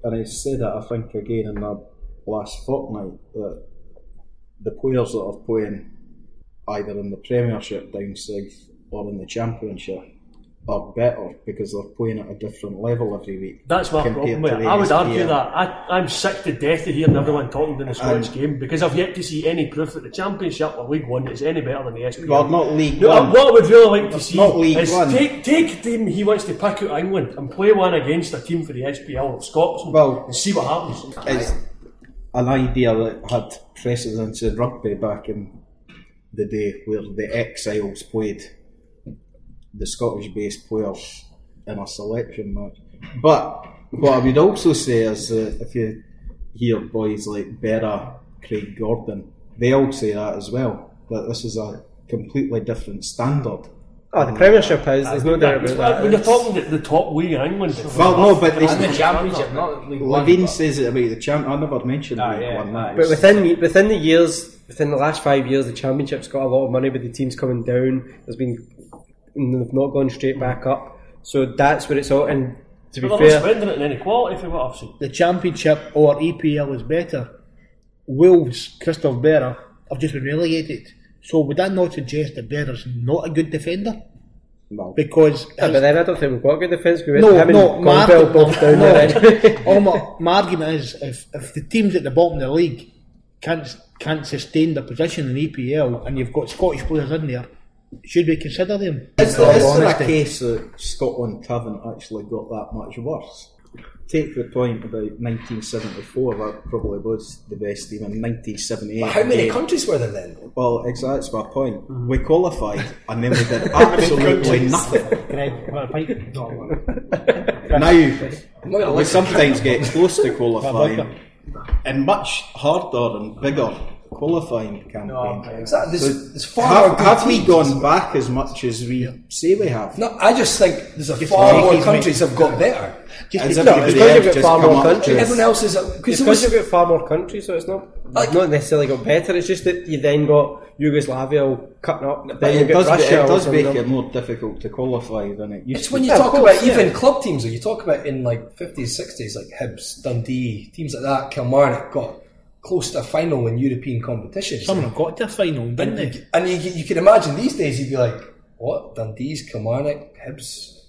S5: and he said it I think again in the last fortnight that the players that are playing either in the Premiership down south or in the Championship are better because they're playing at a different level every week.
S10: That's my problem with it. I would argue
S5: SPL.
S10: that. I, I'm sick to death of hearing everyone talking in the Scottish
S5: Um,
S10: game because I've yet to see any proof that the Championship or League One is any better than the SPL.
S5: Well, not League
S10: No,
S5: One.
S10: What I would really like to see
S5: Not League
S10: is
S5: One.
S10: take take a team he wants to pick out England and play one against a team for the SPL of Scotland
S5: Well,
S10: and see what happens.
S5: It's an idea that had precedence in rugby back in the day where the exiles played the Scottish based players in a selection match. But what I would also say is that if you hear boys like Berra, Craig Gordon, they all say that as well, that this is a completely different standard.
S6: oh, the Premiership is. There's no doubt about that.
S10: When you're talking the, the top league in England,
S5: Well, no, but they,
S3: the championship, not League
S5: Levein
S3: but-
S5: says it about the champ. I never mentioned
S3: Ah,
S5: League
S3: yeah.
S5: One. That
S6: But
S5: is-
S6: within within the years, within the last five years, the Championship's got a lot of money, but the teams coming down. There's been and they've not gone straight back up. So that's where it's all. And to be
S10: but they're
S6: fair,
S10: spending it in any quality for what I've seen.
S7: the Championship or EPL is better. Wolves, Christophe Berra, have just been relegated. So would that not suggest that Berra's not a good defender?
S5: well,
S7: Because
S6: Yeah, but then I don't think we've got a good defence.
S7: No, no, my,
S6: Campbell both down
S7: no,
S6: there.
S7: all my, my argument is if, if the teams at the bottom of the league can't can't sustain their position in EPL and you've got Scottish players in there, should we consider them?
S5: Is
S7: In
S5: there, is there a case that Scotland haven't actually got that much worse? Take the point about 1974, that probably was the best team. In 1978,
S2: But how many countries were there then?
S5: Well, exactly, that's my point. Mm-hmm. We qualified and then we did absolutely (laughs) nothing.
S7: Can I have a pint? No, (laughs)
S5: Now, we sometimes get close to (laughs) qualifying in much harder and bigger qualifying campaigns.
S2: Exactly. There's,
S5: So
S2: there's far
S5: have,
S2: good
S5: have we gone back as much as we say we have?
S2: No, I just think there's a far more
S7: Jackie's
S2: countries have got better.
S7: Just
S5: As
S7: because-
S5: everybody
S6: because you've got far more countries.
S2: Everyone else is
S6: It's
S2: because
S6: because you've got far more countries, so it's not
S2: Like-
S6: not necessarily got better. It's just that you then got Yugoslavia all cutting up. Then
S5: But
S6: you
S5: it
S6: get
S5: does,
S6: Russia.
S5: it does
S6: all
S5: make it more difficult to qualify than it used
S2: It's
S5: to.
S2: when you
S6: Yeah,
S2: talk
S6: course,
S2: about
S6: yeah.
S2: even club teams, or you talk about in like 50s, 60s, like Hibs, Dundee, teams like that, Kilmarnock got close to a final in European competitions.
S7: Someone got to a final, didn't
S2: and
S7: they?
S2: you, and you, you can imagine these days you'd be like, what? Dundee's, Kilmarnock, Hibs,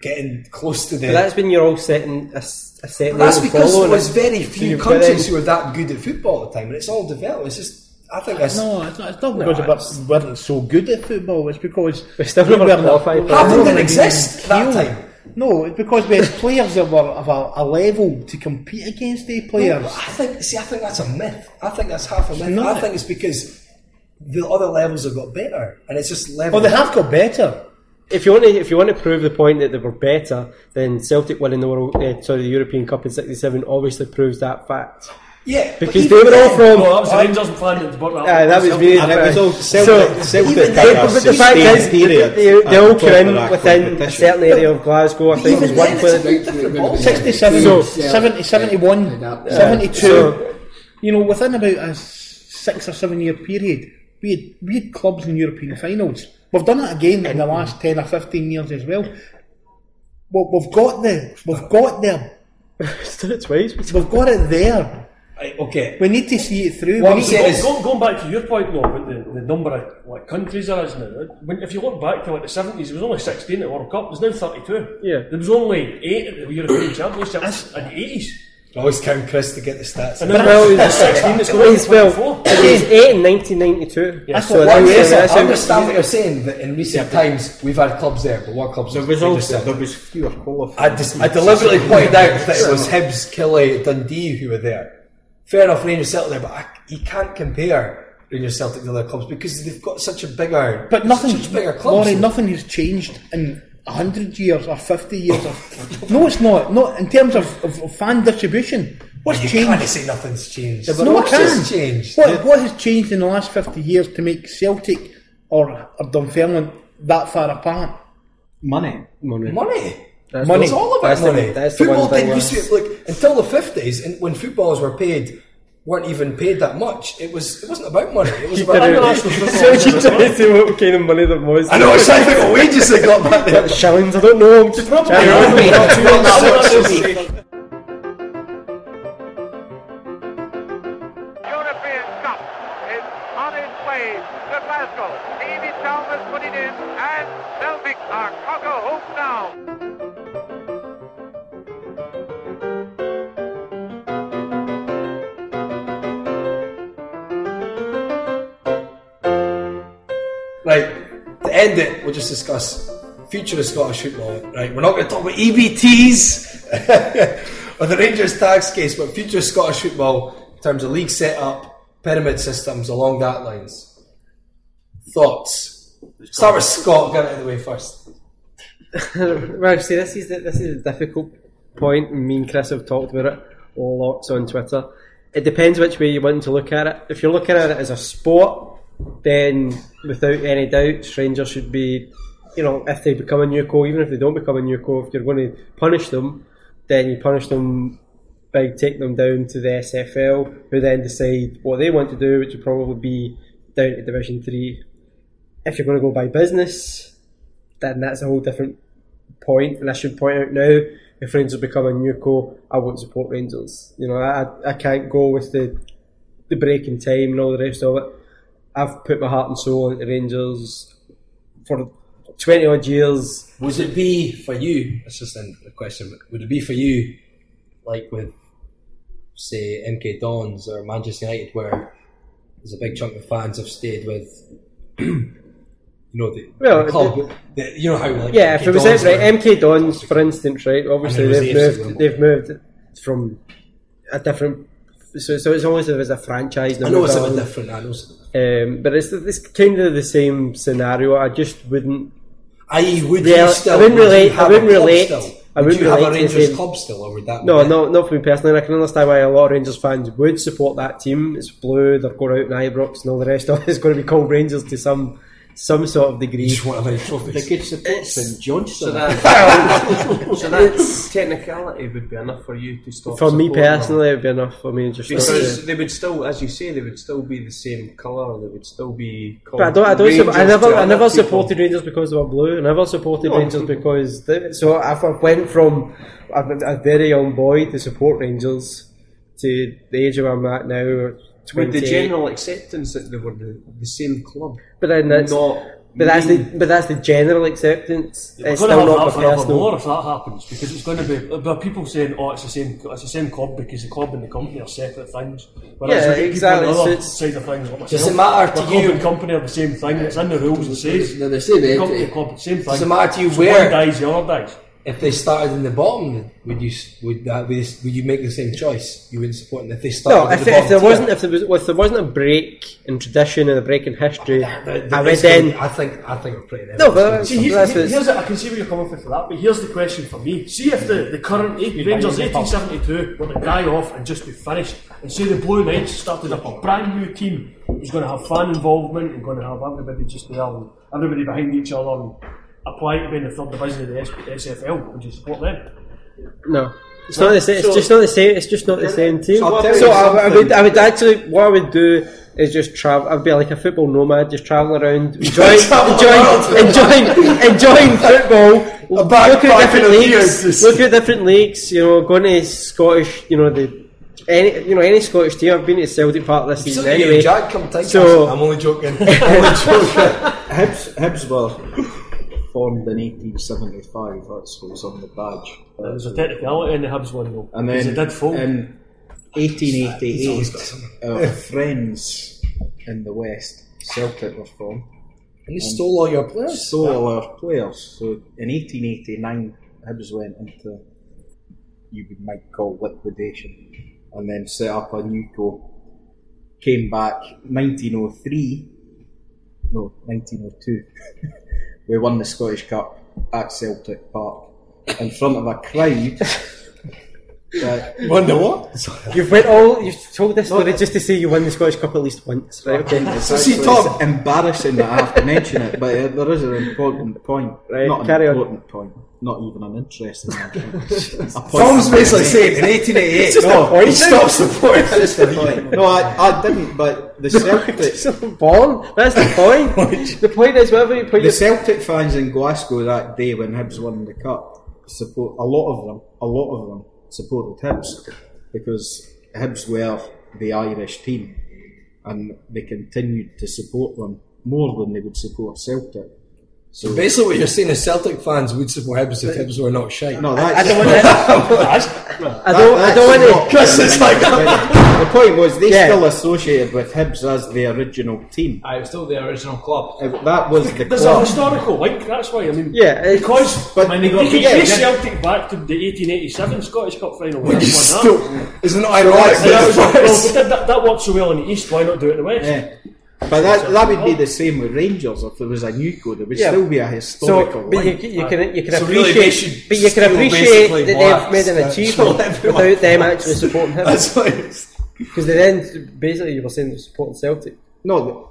S2: getting close to the.
S6: But that's when you're all setting a, s- a set.
S2: That's because there was very few
S6: you've
S2: countries who were that good at football at the time, and it's all developed. It's just, I think that's.
S7: No, it's not, it's not because we weren't so good at football. It's because
S6: We still
S7: we
S6: never
S7: weren't-
S6: qualified for
S2: Half of them
S7: we
S2: didn't exist that
S7: killed.
S2: time.
S7: No, it's because we had (laughs) players that were of a, a level to compete against the players.
S2: I think. See, I think that's a myth. I think that's half a myth.
S7: not.
S2: I think it's because the other levels have got better, and it's just level.
S7: Well, they have got better,
S6: if you want to, if you want to prove the point that they were better, then Celtic winning the world, uh, sorry, the European Cup in '67 obviously proves that fact.
S2: Yeah,
S6: Because they were all from.
S10: No, that was the Rangers fan that brought that.
S6: Aye, that was
S10: Celtic.
S6: me.
S5: And it was all
S6: So-
S5: Celtic. Celtic
S2: even then-
S6: but the fact is,
S5: period
S6: they, they
S5: at
S6: all
S5: top
S6: came in within a
S5: competition.
S6: certain area of Glasgow. I think it was
S2: Even
S6: one
S2: then,
S6: player.
S2: it's a different ball.
S7: 67,
S6: So-
S7: 70, 71,
S4: Yeah.
S7: 72.
S6: So-
S7: you know, within about a six or seven year period, we had, we had clubs in European finals. We've done it again in the last 10 or 15 years as well. well we've got the, we've got there, (laughs)
S6: It's done it twice.
S7: we've got it there.
S2: Right, okay.
S7: We need to see it through.
S2: What
S7: we
S2: I'm saying
S10: Go-
S2: is-
S10: go- going back to your point though about the, the number of like countries there is now. When, if you look back to like the seventies, it was only sixteen at the World Cup. There's now thirty-two.
S6: Yeah.
S10: There was only eight at the European Championships in the eighties.
S2: I always count Chris to get the stats.
S10: And
S2: in.
S10: now
S6: Well,
S10: there's sixteen. It's
S6: It
S10: going to
S6: well,
S10: twenty-four.
S6: it was eight in 1992.
S10: Yeah.
S6: So
S2: What I'm saying, I understand what you're saying that in recent times we've had clubs there, but what clubs?
S5: There was
S2: Rangers
S5: also
S2: Celtic?
S5: there was fewer qualifiers.
S2: I, dis- I deliberately pointed out that it was Hibs, Killie, Dundee who were there. Fair enough, Rangers Celtic there, but I, you can't compare Rangers Celtic to other clubs because they've got such a bigger,
S7: But nothing,
S2: such bigger clubs.
S7: Laurie, nothing has changed in hundred years or fifty years. Or, no, it's not. Not in terms of, of, of fan distribution. What's
S2: you
S7: changed?
S2: can't say nothing's changed.
S7: no,
S2: What has changed?
S7: What, what has changed in the last fifty years to make Celtic or, or Dunfermline that far apart?
S5: Money.
S6: Money.
S2: Money.
S6: That's
S7: Money.
S2: It's all about
S6: That's the-
S2: money.
S6: that's the
S2: Football
S6: one
S2: didn't used
S6: where-
S2: to be like until the fifties, and when footballers were paid, weren't even paid that much. It was it wasn't about money. It was about
S10: International (laughs) football.
S6: So you trying to what kind of money there was?
S2: I know it's trying to think of wages they got back there.
S6: Shillings, I don't know. I'm just
S12: European
S2: end it, we'll just discuss future of Scottish football. Right, we're not going to talk about EBTs (laughs) or the Rangers tax case, but future of Scottish football in terms of league setup, pyramid systems along that lines. Thoughts? Start with Scott. Get it out of the way first. (laughs)
S6: well, see, this is the, this is a difficult point. Me and Chris have talked about it lots on Twitter. It depends which way you want to look at it. If you're looking at it as a sport, then without any doubt, Rangers should be, you know, if they become a new co, even if they don't become a new co, if you're going to punish them, then you punish them by taking them down to the SFL, who then decide what they want to do, which would probably be down to Division Three. If you're going to go by business, then that's a whole different point. And I should point out now, if Rangers become a new co, I won't support Rangers. You know, I, I can't go with the the break in time and all the rest of it. I've put my heart and soul into Rangers for twenty odd years.
S2: Would it be for you? That's just a question. But would it be for you, like with, say, MK Dons or Manchester United, where there's a big chunk of fans have stayed with, (clears throat) you know, the,
S6: Well,
S2: the club. The, you know how like
S6: Yeah,
S2: MK
S6: if it was
S2: Dons
S6: right, MK Dons, for instance, right, obviously
S2: And it was
S6: they've
S2: the
S6: moved, they've moved from a different, so, so it's almost as if it's a franchise.
S2: I know it's a bit different. I know. It's a bit different.
S6: Um, but it's, it's kind of the same scenario. I just wouldn't.
S2: I would
S6: Yeah? I wouldn't relate- I wouldn't relate-? I
S2: would
S6: wouldn't
S2: you have a Rangers
S6: same-
S2: club still, or would that?
S6: No, no, not for me personally. I can understand why a lot of Rangers fans would support that team. It's blue. They're going out in Ibrox and all the rest of it. (laughs) It's going to be called Rangers to some some sort of degree.
S2: You just want to have any
S5: They could support St Johnstone.
S1: So that, (laughs) so that technicality would be enough for you to stop.
S6: For me personally, it'd be enough for me just. not
S1: because
S6: to-
S1: they would still, as you say, they would still be the same colour. They would still be.
S6: But I don't. I don't.
S1: Rangers
S6: Support, I never. I
S1: other
S6: never
S1: people.
S6: supported Rangers because they were blue. I never supported
S1: No.
S6: Rangers because. They, so I I went from a, a very young boy to support Rangers to the age where I'm at now.
S1: With the general acceptance that they were the, the same club,
S6: But then that's.
S1: not.
S6: But that's the. But that's the general acceptance.
S10: We're
S6: it's
S10: going to
S6: still
S10: have
S6: not
S10: that
S6: the
S10: forever
S6: personal.
S10: more if that happens because it's going to be there people saying oh it's the same it's the same club because the club and the company are separate things. Whereas
S6: Yeah, exactly, so
S10: the other
S6: it's-
S10: side of things like
S2: Does it matter to
S10: where club
S2: you-
S10: and company are the same thing. It's in the rules. It says
S4: They're the same
S10: company
S4: entity.
S10: club same thing.
S2: Does it matter to you
S10: So
S2: where-
S10: one dies, the other dies.
S2: If they started in the bottom, would you would that would would you make the same choice? You wouldn't support them if they started.
S6: No,
S2: at
S6: if,
S2: the
S6: if there
S2: tier?
S6: wasn't if there was if there wasn't a break in tradition and a break in history,
S2: The-
S6: I
S2: the-
S6: would
S2: it's
S6: then.
S2: I think I think we're pretty.
S6: No, but uh,
S10: See, here's,
S6: that's
S10: here-
S6: what's-
S10: here's it, I can see where you're coming from for that, but here's the question for me. See if the, the current eight, Rangers 1872 were to die off and just be finished, and say the Blue Knights started up a brand new team who's going to have fan involvement and going to have everybody just there and everybody behind each other and apply to be in the third division of the S- SFL. Would you support them?
S6: No. It's not the same. It's
S10: So-
S6: just not the same. It's just not the same team.
S5: I'll
S6: So, I, I would, I would actually, what I would do is just travel. I'd be like a football nomad, just traveling around, (laughs) enjoying, enjoying, enjoying, enjoying (laughs) football. Look at different leagues.
S2: beers.
S6: Look at different leagues. You know, going to Scottish. You know the. Any, you know, any Scottish team. I've been to Celtic Park this season anyway.
S2: Jack, come take
S6: So-
S2: I'm only joking. (laughs) I'm only joking.
S5: Hibs, Hibs were formed in 1875. That's what was on the badge.
S10: There's a technicality in the Hibs one though.
S5: And
S10: 'cause
S5: then
S10: they did fold.
S5: in (laughs)
S2: He's always got
S5: 1888, our friends in the West, Celtic, were formed.
S2: And they stole all your players.
S5: Stole all our players. So in 1889, Hibs went into you would might call liquidation, and then set up a new co. Came back 1903, no 1902. (laughs) we won the Scottish Cup at Celtic Park in front of a crowd. (laughs) that
S2: Wonder what?
S6: You've went all. You've told this story just to say you won the Scottish Cup at least once, right? Okay.
S5: It's
S2: So see, Tom-
S5: embarrassing that I have to mention it, but uh, there is an important point.
S6: Right,
S5: not an
S6: carry on.
S5: important point. Not even an interesting (laughs) one. A point
S2: Tom's basically saying in 1888,
S6: just
S2: no, he stopped supporting.
S5: make. Just a point. No, I, I didn't. But the Celtic,
S6: Born. (laughs) That's the (laughs) point. the point is whatever you put
S5: the Celtic fans in Glasgow that day when Hibs won the cup, support a lot of them. A lot of them supported Hibs because Hibs were the Irish team, and they continued to support them more than they would support Celtic. So
S2: Basically, what you're saying is Celtic fans would support Hibs if Hibs were not shite.
S5: no, that's, (laughs) (laughs)
S6: I don't want to. I don't. I don't want to.
S2: Chris is like, (laughs)
S5: the point was they
S6: Yeah.
S5: still associated with Hibs as the original team.
S3: I was still the original club.
S5: Uh, That was the
S10: There's a historical link, that's why. I mean,
S6: Yeah,
S10: because
S5: but-
S10: when they
S3: got
S10: you can
S3: beat, yeah.
S10: Celtic back to the 1887 Scottish Cup final. when
S2: you
S10: they
S2: still, isn't it ironic?
S10: Yeah,
S2: that
S10: well,
S2: the
S10: that, that, that worked so well in the east. Why not do it in the west?
S5: Yeah. But that, that would be oh. the same with Rangers. If there was a new code, there would
S6: Yeah.
S5: still be a historical
S6: So, but you, can- you can you can
S2: So really they
S6: appreciate,
S2: should
S6: but you can appreciate that
S2: blacks,
S6: they've made an achievement without them actually supporting him.
S2: That's what.
S6: Because they then basically you were saying they're supporting Celtic.
S5: No,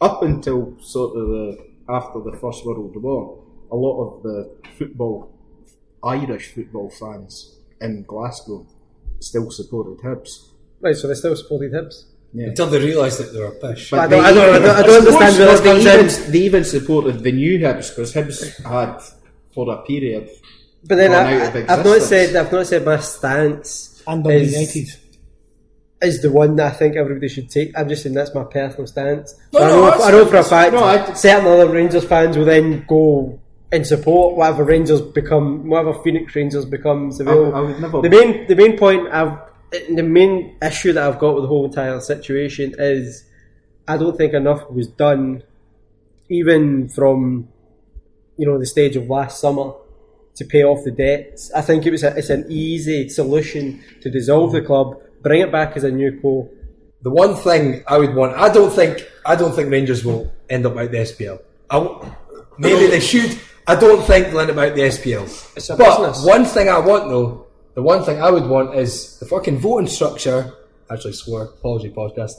S5: up until sort of the after the First World War, a lot of the football, Irish football fans in Glasgow still supported Hibs.
S6: Right, so they still supported Hibs.
S5: Yeah.
S2: Until they realised that they were pish.
S6: I don't, I don't, I don't, I don't understand where this
S5: they,
S6: comes
S5: even,
S6: in.
S5: they even supported the new Hibs because Hibs had for a period.
S6: But then
S5: gone
S6: I,
S5: out of
S6: I've not
S5: existence.
S6: said I've not said my stance
S7: And
S6: is,
S7: United.
S6: is the one that I think everybody should take. I'm just saying that's my personal stance.
S2: No,
S6: But I,
S2: no,
S6: know,
S2: that's-
S6: I know for a fact
S5: no, I-
S6: certain other Rangers fans will then go and support whatever Rangers become, whatever Phoenix Rangers becomes.
S5: I,
S6: Will.
S5: I would never.
S6: The main, the main point I've, the main issue that I've got with the whole entire situation is, I don't think enough was done, even from, you know, the stage of last summer, to pay off the debts. I think it was a, it's an easy solution to dissolve the club, bring it back as a new co.
S2: The one thing I would want, I don't think, I don't think Rangers will end up out the SPL. I w maybe they should. I don't think they'll end up out the SPL.
S6: It's a
S2: but
S6: business.
S2: one thing I want though, the one thing I would want is the fucking voting structure. Actually, swore. Apology, podcast.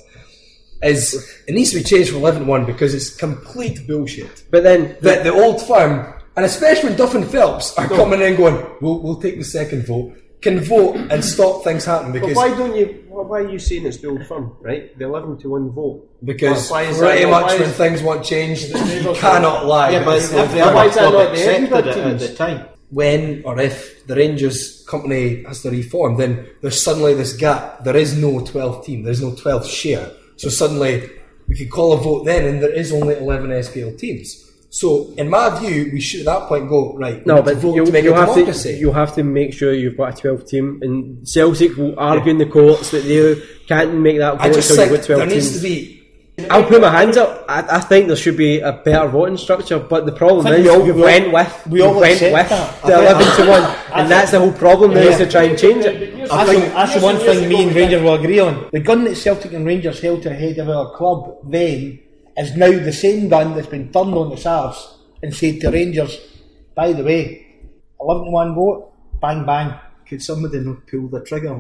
S2: Is it needs to be changed from eleven to one because it's complete bullshit.
S6: But then,
S2: that the old firm, and especially when Duff and Phelps are coming in going, we'll, we'll take the second vote, can vote and stop things happening
S1: But
S2: because
S1: why don't you? Why are you saying it's the old firm, right? The eleven to one vote.
S2: because
S1: Why is
S2: pretty
S1: that-
S2: much
S1: why
S2: when
S1: is-
S2: things want changed, you cannot lie.
S5: yeah, but
S2: It's
S5: every
S2: the
S1: why
S5: other
S1: is that
S5: club
S1: not
S5: accepted it at
S1: teams?
S5: the time.
S2: When or if the Rangers company has to reform, then there's suddenly this gap. There is no 12th team. There's no 12th share. So suddenly we could call a vote then, and there is only 11 SPL teams. So in my view, we should at that point go right.
S6: no, but
S2: vote
S6: you,
S2: to make
S6: you
S2: a
S6: have
S2: democracy.
S6: to you have to make sure you've got a 12 team, and Celtic will argue in the courts that they can't make that
S2: I
S6: vote
S2: just
S6: until
S2: think
S6: you've got 12
S2: there needs
S6: teams.
S2: to be
S6: I'll put my hands up. I, I think there should be a better voting structure, but the problem is
S7: we all-
S6: we
S7: we all-
S6: went with
S7: we all
S6: went
S7: accept
S6: with
S7: that.
S6: the eleven to one, and that's the whole problem. There is to try and change it.
S7: That's, the, that's the one thing me and Rangers will agree on. The gun that Celtic and Rangers held to the head of our club then is now the same gun that's been turned on the Sars and said to Rangers, by the way, 11 to 1 vote, bang bang.
S5: Could somebody not pull the trigger,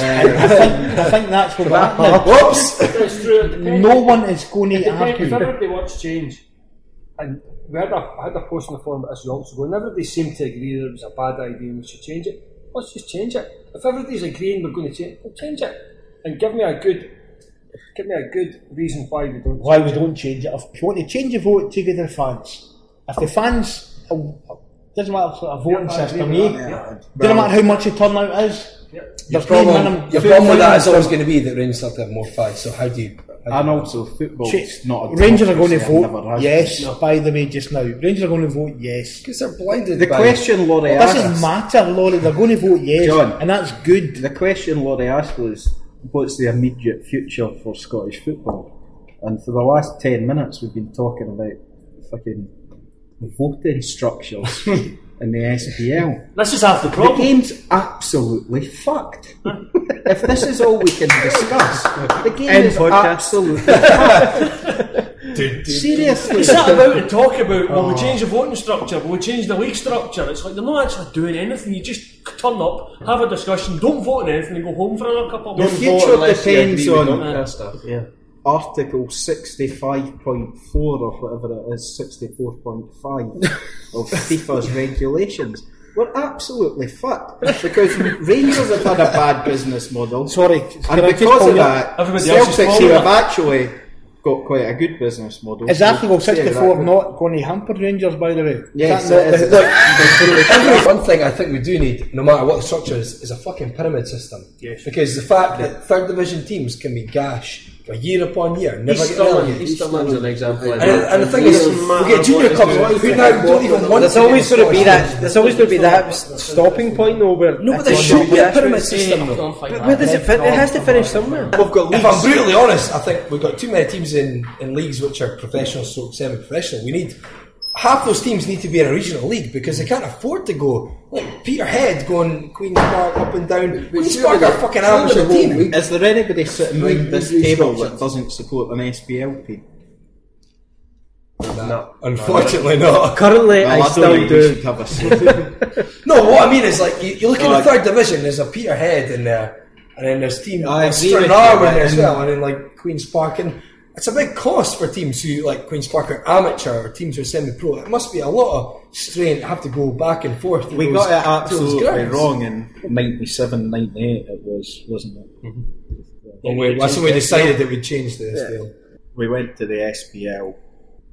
S5: man?
S7: I, think, I think that's what (laughs) we're.
S2: Whoops!
S10: It's true.
S7: No one is going to
S10: Depends,
S7: argue.
S10: if everybody wants change, and we had a, I had a post in the forum about this yonks ago, and everybody seemed to agree that it was a bad idea and we should change it. Let's just change it. If everybody's agreeing we're going to change, we'll change it, and give me a good, give me a good reason why we don't.
S7: Why
S10: change
S7: we
S10: it.
S7: don't change it. If you want to change your vote, take it to the fans. If the fans, uh, doesn't matter sort of voting
S10: Yeah, I agree
S7: system,
S10: with
S7: eh?
S10: that,
S7: Doesn't matter how much the turnout is.
S2: Your problem,
S7: minimum.
S2: your problem with that is always going to be that Rangers have to have more fans. So how do you? How
S5: And
S2: do you
S5: also, football's
S7: Ch-
S5: not a
S7: Rangers are going to vote
S5: never has
S7: yes,
S5: been.
S7: by the way, just now. Rangers are going to vote yes.
S2: because they're blinded.
S5: The
S2: by
S5: question Laurie
S7: It
S5: asked,
S7: doesn't matter, Laurie, they're going to vote yes.
S5: John.
S7: And that's good.
S5: the question Laurie asked was, what's the immediate future for Scottish football? And for the last 10 minutes, we've been talking about fucking voting structures (laughs) in the SPL.
S10: This is half the problem.
S5: The game's absolutely fucked. if this is all we can discuss, the game
S6: End
S5: is
S6: podcast.
S5: absolutely (laughs) fucked. Seriously.
S10: It's not about to talk about, well, we oh. change the voting structure, well, we change the league structure. It's like they're not actually doing anything. You just turn up, have a discussion, don't vote on anything, and go home for another couple of
S5: The
S10: months.
S5: future depends on
S1: that stuff. Yeah.
S5: Article 65.4 or whatever it is, 64.5 (laughs) of FIFA's regulations. We're absolutely fucked because Rangers have had a bad business model.
S7: Sorry,
S5: and
S7: can I just
S5: because of that,
S10: Everybody else
S5: Celtics here have actually got quite a good business model.
S7: Is
S5: So
S7: Article
S5: say that.
S7: 64 not going to hamper Rangers, by the way?
S5: Yes,
S7: That
S5: is.
S7: look, (laughs)
S2: one thing I think we do need, no matter what the structure is, is a fucking pyramid system.
S10: Yes.
S2: Because the fact that third division teams can be gash for year upon year, never
S1: East
S2: get
S1: Stirling. East Stirling's an example. of
S2: And, and the thing is, we get junior clubs who now don't even want
S6: There's always going to be that. There's always going to be that stopping point though. Where
S2: No, but there should be a pyramid system though.
S6: But where does it fin- It has to finish somewhere.
S2: We've got if I'm brutally honest, I think we've got too many teams in, in leagues which are professional, stroke semi-professional. We need half those teams need to be in a regional league because they can't afford to go like Peterhead going Queens Park up and down. Queens Park are fucking
S4: surely
S2: amateur
S4: the
S2: team.
S4: league-
S5: Is there anybody sitting
S4: Right,
S5: around this table that doesn't support an SPL team?
S1: No.
S2: Unfortunately, not.
S6: Currently,
S5: Well,
S6: I
S5: I
S6: still
S5: don't think we
S6: do.
S5: should have a say. (laughs)
S2: No, what I mean is like you, you look
S5: Oh,
S2: at the third division. There's a Peterhead in there, uh, and then there's team
S5: I
S2: there's
S5: agree
S2: Stranraer in there as well, and then like Queens Park, and it's a big cost for teams who like Queens Park are amateur or teams who are semi-pro. It must be a lot of strain to have to go back and forth.
S5: We
S2: those-
S5: got it
S2: to
S5: absolutely wrong in 97, 98 it was, wasn't it? Mm-hmm.
S2: Well, we- that's when we decided that we'd change the SPL.
S5: We went to the SPL,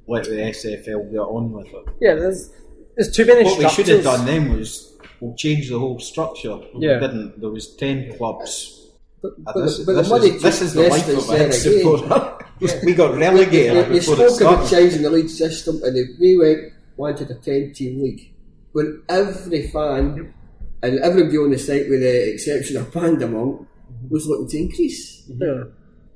S5: let the SFL get on with it.
S6: Yeah, there's there's too many
S5: What we should have done then was we'll change the whole structure.
S6: Yeah.
S5: We didn't. There was 10 clubs.
S4: But,
S5: Uh,
S4: but,
S5: this,
S4: the- but
S5: this
S4: the money
S5: is, this is the
S4: yes,
S5: life of a
S4: there
S5: head
S4: again.
S5: supporter. (laughs) we got relegated
S4: You, you
S5: before it
S4: spoke about
S5: started.
S4: changing the league system, and if we went wanted a ten-team league, when every fan and everybody on the site, with the exception of Pandamont, was looking to increase.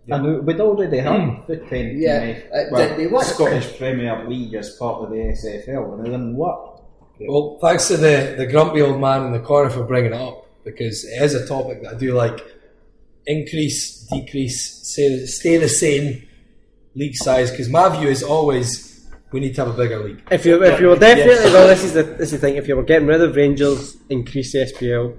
S5: And we'd already had the 10
S4: Yeah,
S5: team,
S4: uh,
S5: well,
S4: did they what?
S5: Scottish Premier League as part of the SFL, and it didn't work.
S2: Well, thanks to the, the grumpy old man in the corner for bringing it up because it is a topic that I do like. Increase, decrease, stay, stay the same league size. Because my view is always we need to have a bigger league.
S6: If you if you were definitely well, this is the this is the thing. If you were getting rid of Rangers, increase the SPL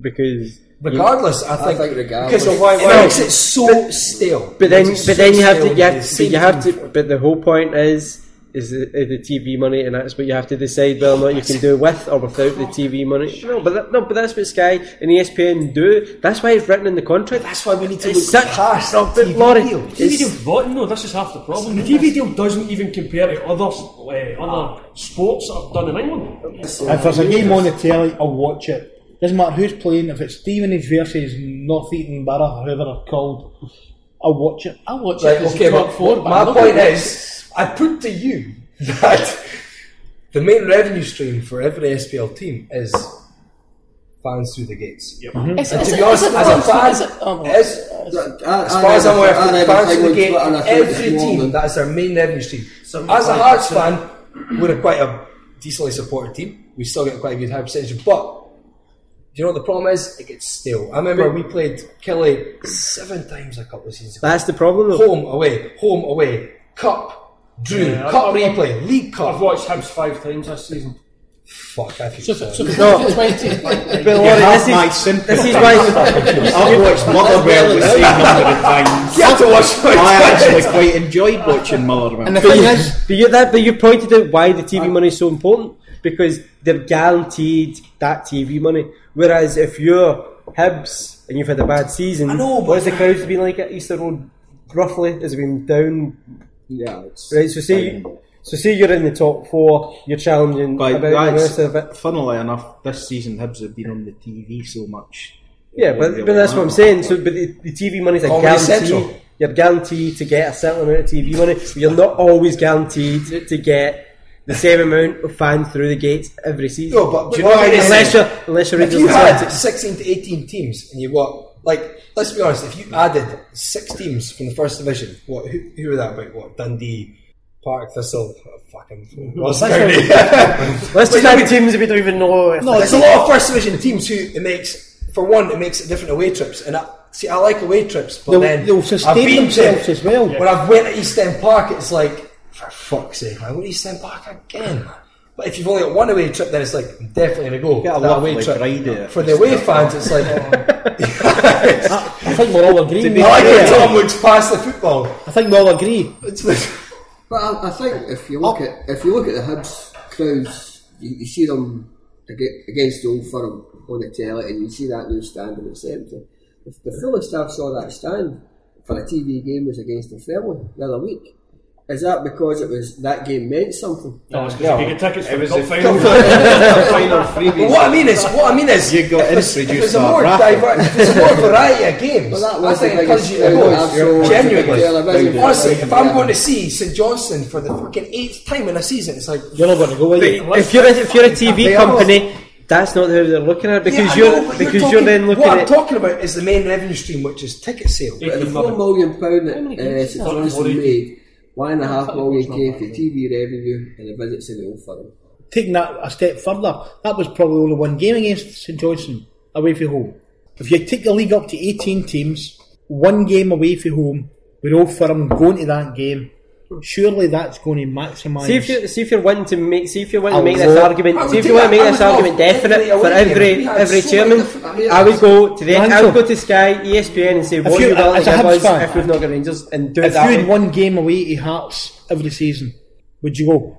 S6: because.
S2: Regardless, I think,
S4: think regardless.
S2: because of why,
S6: No,
S2: why makes it so stale.
S6: But then,
S2: It makes it
S6: but
S2: so
S6: then you have to,
S2: with
S6: you
S2: the
S6: have, but you have to. But the whole point is, is the, the TV money, and that's what you have to decide whether or not you can do with or without the TV money. No, but that, no, but that's what Sky and ESPN do. That's why it's written in the contract.
S2: That's why we need to
S6: It's
S2: look
S6: such
S2: past
S6: no, but
S2: TV
S6: Laurie,
S2: deals.
S10: TV
S6: it's-
S10: deal's rotten though, this is half the problem. The TV deal doesn't even compare to other, uh, other sports that are done in England.
S7: If there's a game on the telly, I'll watch it. Doesn't matter who's playing, if it's Stevenage versus Nuneaton Borough, whoever they're called, I'll watch it. I'll watch
S2: Right,
S7: it. 'cause
S2: okay,
S7: it's
S2: but
S7: four, but
S2: my point
S7: gonna-
S2: is, I put to you that the main revenue stream for every SPL team is fans through the gates.
S8: Is
S2: And
S8: it-
S2: to be honest, as a fan,
S8: Is it- oh,
S2: it is. As far as I'm aware, fans through the gate, every team that is their main revenue stream. As a Hearts fan, we're a quite a decently supported team. We still get quite a good high percentage, but do you know what the problem is? It gets stale. I remember we played Killie seven times a couple of seasons ago.
S6: That's the problem. Though.
S2: Home, away, home, away, cup, drew,
S10: Yeah,
S2: cup
S10: I've- I've-
S2: replay, league Cup.
S10: I've watched Hibs five times this season.
S2: Fuck, I feel
S8: So,
S2: sorry.
S8: so if
S6: No.
S8: 20,
S6: But Laurie,
S5: have
S6: this
S5: my
S6: is
S5: sympathy.
S6: this is why. (laughs)
S5: I've watched Motherwell the same number of times.
S2: You have to watch
S5: I (laughs) actually quite enjoyed watching Motherwell.
S7: And the
S6: But
S7: thing
S6: you,
S7: is,
S6: but you, that, but you pointed out why the TV money is so important because they're guaranteed that TV money. Whereas if you're Hibs and you've had a bad season,
S2: I know, but-
S6: what has the crowds been like at Easter Road? Roughly, has it been down?
S5: Yeah, it's
S6: Right, so see, so say you're in the top four, you're challenging
S5: Like,
S6: about the
S5: that's-
S6: rest of it.
S5: funnily enough, this season Hibs have been on the TV so much.
S6: Yeah, but,
S5: really
S6: but that's what I'm saying. So, but the, the TV money's a
S2: Comedy
S6: guarantee.
S2: Central.
S6: You're guaranteed to get a certain amount of TV money. But you're not always guaranteed to get the same amount of fans through the gates every season.
S2: No, but do you know what I mean?
S6: unless you're unless you're
S2: If
S6: Rangers
S2: you had 16 to 18 teams and you what, like, let's be honest, if you added six teams from the first division, what, who, who were that about? What, Dundee, Park Thistle, oh, fucking, Ross County.
S6: Let's just add teams that we don't even know.
S2: No, there's a lot of first division teams who it makes, for one, it makes it different away trips. And I, see, I like away trips, but
S7: they'll,
S2: then
S7: they'll
S2: I've
S7: sustain themselves
S2: to,
S7: as well.
S2: when I've went to East End Park, it's like, for fuck's sake, I went to East End Park again. But if you've only got one away trip, then it's like, I'm definitely going to
S5: Get
S2: go.
S5: a
S2: That away trip.
S5: bride at
S2: For the away fans, it's like, (laughs)
S7: I think we'll all agree.
S2: I like when Tom looks past the football.
S7: I think we'll all agree.
S2: It's like, (laughs)
S4: But I, I think if you look at if you look at the Hibs crowds, you, you see them against the Old Firm on the telly, and you see that new stand and it's empty. If the fullest staff saw that stand for a TV game was against the Fairley the other week, is that because it was that game meant something?
S10: No, it's because you get tickets for the cup
S5: a
S10: final.
S5: final (laughs)
S2: but
S5: freebie.
S2: what I mean is, what I mean is,
S5: You got
S2: if it's, if
S5: introduced
S2: a
S5: to a
S2: more diver- if it's a more variety of games,
S4: Well, that was the
S2: think it encourages
S4: biggest
S2: you to go. Genuinely. Honestly, if I'm going to see St Johnstone for the fucking eighth time in a season, it's like
S7: You're not going to go with it.
S6: if you're a, if you're a TV company, that's not how they're looking at it because
S2: Yeah,
S6: you're
S2: know, but
S6: because
S2: talking-
S6: you're then looking at.
S2: What I'm
S6: at
S2: talking about is the main revenue stream, which is ticket sales.
S4: But the four million pound that uh, St Johnstone made, one and a half million came for TV revenue and the visits to the Old Firm.
S7: Taking that a step further, that was probably only one game against St Johnstone away from home. If you take the league up to 18 teams, one game away from home, with all firm going to that game, surely that's going to maximise.
S6: See if you see if you're wanting to make see if you're wanting to make this
S7: lot.
S6: argument see if
S2: do
S6: you want to make this argument
S2: love
S6: definite
S2: every
S6: for every every
S2: so
S6: chairman.
S2: I
S6: would go to the I would go to Sky, ESPN, and say what
S7: you-
S6: you willing to
S7: a
S6: give us if we've not got Rangers and do it
S7: if
S6: that
S7: you
S6: way.
S7: had one game away to Hearts every season, would you go?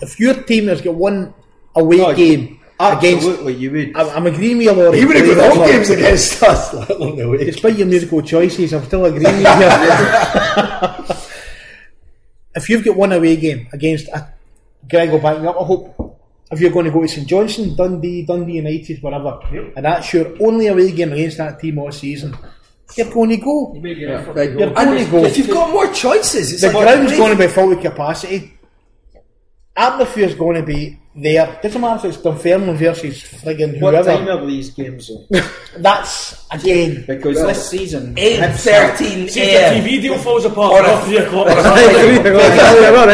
S7: If your team has got one away game against,
S5: Absolutely, you would.
S7: I'm, I'm agreeing with you, Laurie.
S2: Even if
S7: believe
S2: the
S7: it
S2: home games against us, let alone the away.
S7: Despite your musical choices, I'm still agreeing with you. (laughs) (laughs) if you've got one away game against a Greg will back me up, I hope. If you're going to go to St Johnstone, Dundee, Dundee United, whatever, and that's your only away game against that team all season, you're going to go.
S4: Right.
S7: You're
S2: And
S7: going to go.
S2: if you've got more choices, it's
S7: The
S2: like
S7: ground's going to be full of capacity. Atmosphere's going to be there. Doesn't matter if it's Dunfermline versus friggin'
S5: What time
S7: whoever.
S5: are these games though? (laughs)
S7: That's again.
S5: Because this season,
S2: Eight
S5: Hibs have-
S2: thirteen
S10: See if
S2: a.m.
S10: the TV deal falls apart
S2: Or a-
S10: at 3 o'clock.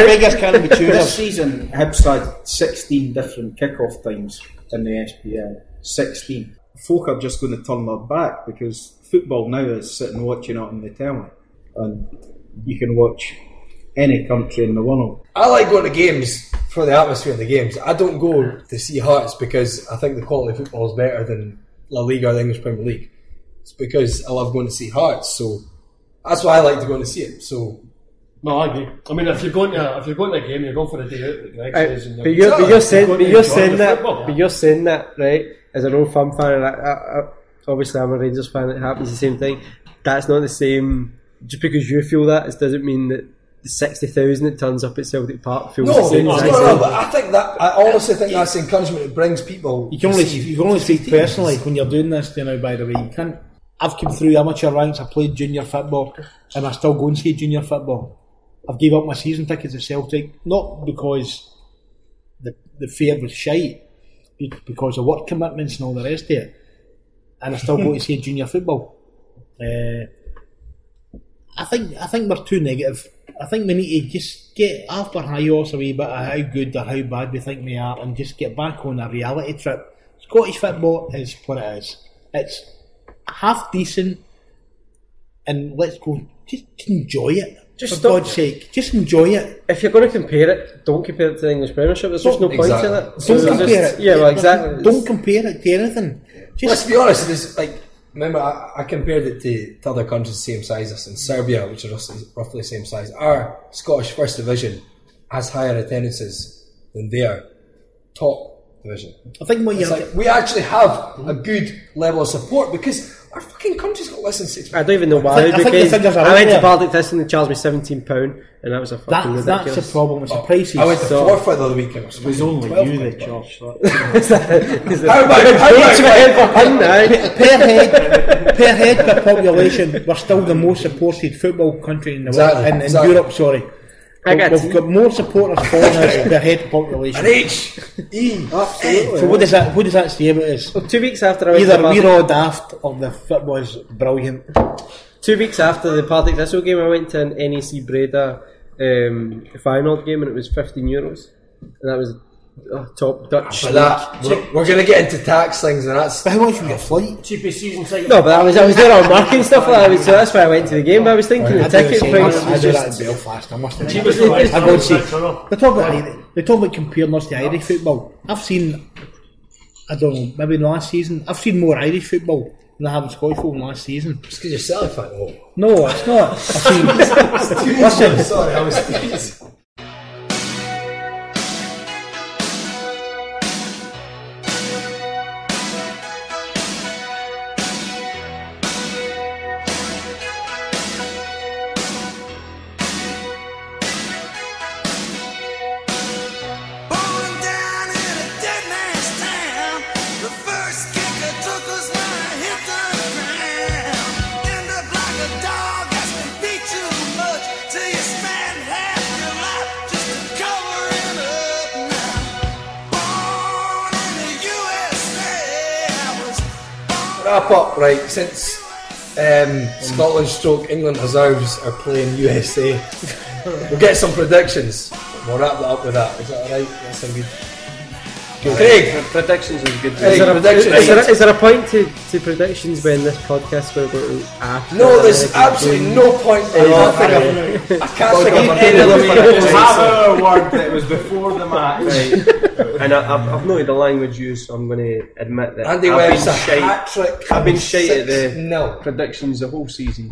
S7: Beggars can't be (laughs)
S5: This
S7: choosers.
S5: season, Hibs had 16 different kick-off times in the SPL. 16. Folk are just going to turn their back because football now is sitting watching it on the telly. And you can watch any country in the world.
S2: I like going to games for the atmosphere of the games. I don't go to see Hearts because I think the quality of football is better than La Liga or the English Premier League. It's because I love going to see Hearts, so that's why I like to go and see it. So
S10: No, I agree. I mean, if you're going to if you're going to a game, you're going for a day out. Like Greg
S6: Right,
S10: says, and
S6: but you're, but you're
S10: you're
S6: saying, but you're saying that,
S10: football.
S6: but you're saying that, right? As an old fan fan, I, I, I, obviously I'm a Rangers fan. It happens the same thing. That's not the same. Just because you feel that, it doesn't mean that the sixty thousand that turns up at Celtic Park feels
S2: no,
S6: the
S2: no,
S6: same.
S2: no,
S6: exact
S2: no, but I think that I honestly think that's the encouragement it brings people.
S7: You can only
S2: see-
S7: you can only speak personally when you're doing this. You know, by the way, you can't. I've come through amateur ranks. I played junior football, and I still go and see junior football. I've gave up my season tickets to Celtic not because the the fare was shite, be- because of work commitments and all the rest of it. and I still go to see junior football. Uh, I think I think we're too negative. I think we need to just get off our high horse a wee bit of how good or how bad we think we are, and just get back on a reality trip. Scottish football is what it is. It's half decent, and let's go. Just enjoy it.
S6: Just
S7: for
S6: stop-
S7: God's sake, just enjoy it.
S6: If you're going to compare it, don't compare it to the English Premiership. There's just no point in it.
S7: Don't
S6: So
S7: compare
S6: just-
S7: it.
S6: Yeah, well, exactly.
S7: Don't compare it to anything.
S2: Let's
S7: Just
S2: be honest, there's like remember I, I compared it to, to other countries the same size as in Serbia, which are roughly, roughly the same size. Our Scottish First Division has higher attendances than their top division.
S7: I think what you're.
S2: like we actually have a good level of support because our fucking country's got less than six.
S6: I don't even know why.
S7: I think- I think the figures are
S6: I
S7: out
S6: went to
S7: Baltic
S6: Partick Thistle and they charged me seventeen pound, and that was a
S7: that,
S6: fucking
S7: that's
S6: ridiculous.
S7: the problem. It's the oh, prices.
S2: I went to
S6: So-
S2: forfeit the other weekend.
S5: It was only
S2: 12
S5: you
S2: quid.
S5: that charged that. (laughs)
S2: How about how about
S7: per head, per head per population, we're still the most supported football country in the
S2: Exactly,
S7: world, in, in
S2: exactly.
S7: Europe. Sorry,
S6: I got
S7: we've got more supporters following us per head population.
S2: an H E?
S5: Absolutely.
S7: So what does that what does that say about us?
S6: Well, two weeks after I went
S7: Either
S6: to
S7: we're all daft or the football is brilliant.
S6: two weeks after the Partick Thistle game, I went to an NAC Breda um, final game, and it was fifteen euros, and that was oh, top Dutch.
S2: Ah, for that, we're, we're going to get into tax things, and that's
S7: But how much you get a flight?
S9: Cheapest season ticket.
S6: No, but I was I was there on work and stuff like that, so that's why I went to the game. But I was thinking the
S7: I do the
S6: ticket price
S7: I
S6: was
S7: do that in Belfast. I must admit.
S9: Cheapest flight.
S7: I go and see.
S9: Six euro.
S7: They talk about Irish- they talk about comparing us to Irish football. I've seen, I don't know, maybe in the last season, I've seen more Irish football than I have in Scottish football in last season.
S2: just because you're selling fan. Oh.
S7: No, it's not. I've seen. (laughs) listen,
S2: Sorry, I was. Wrap up, right? Since um, Scotland stroke England reserves are playing USA, we'll get some predictions. We'll wrap that up with that. Is that alright? That's a good. Craig,
S1: Predictions is good.
S6: Is there, a, is,
S2: predictions.
S6: is there a- is there a point to, to predictions when this podcast will go to after?
S2: no, there's
S6: the-
S2: absolutely no point. Oh, I can't think of, I can't think of any other
S1: We'll have
S2: predictions.
S1: a word that was before the match. Right. and I, I've, I've noted the language used, so I'm going to admit that
S2: Andy
S1: I've
S2: Webb's a
S1: been shite.
S2: hat trick.
S1: I've been shite at the
S2: No.
S1: predictions the whole season.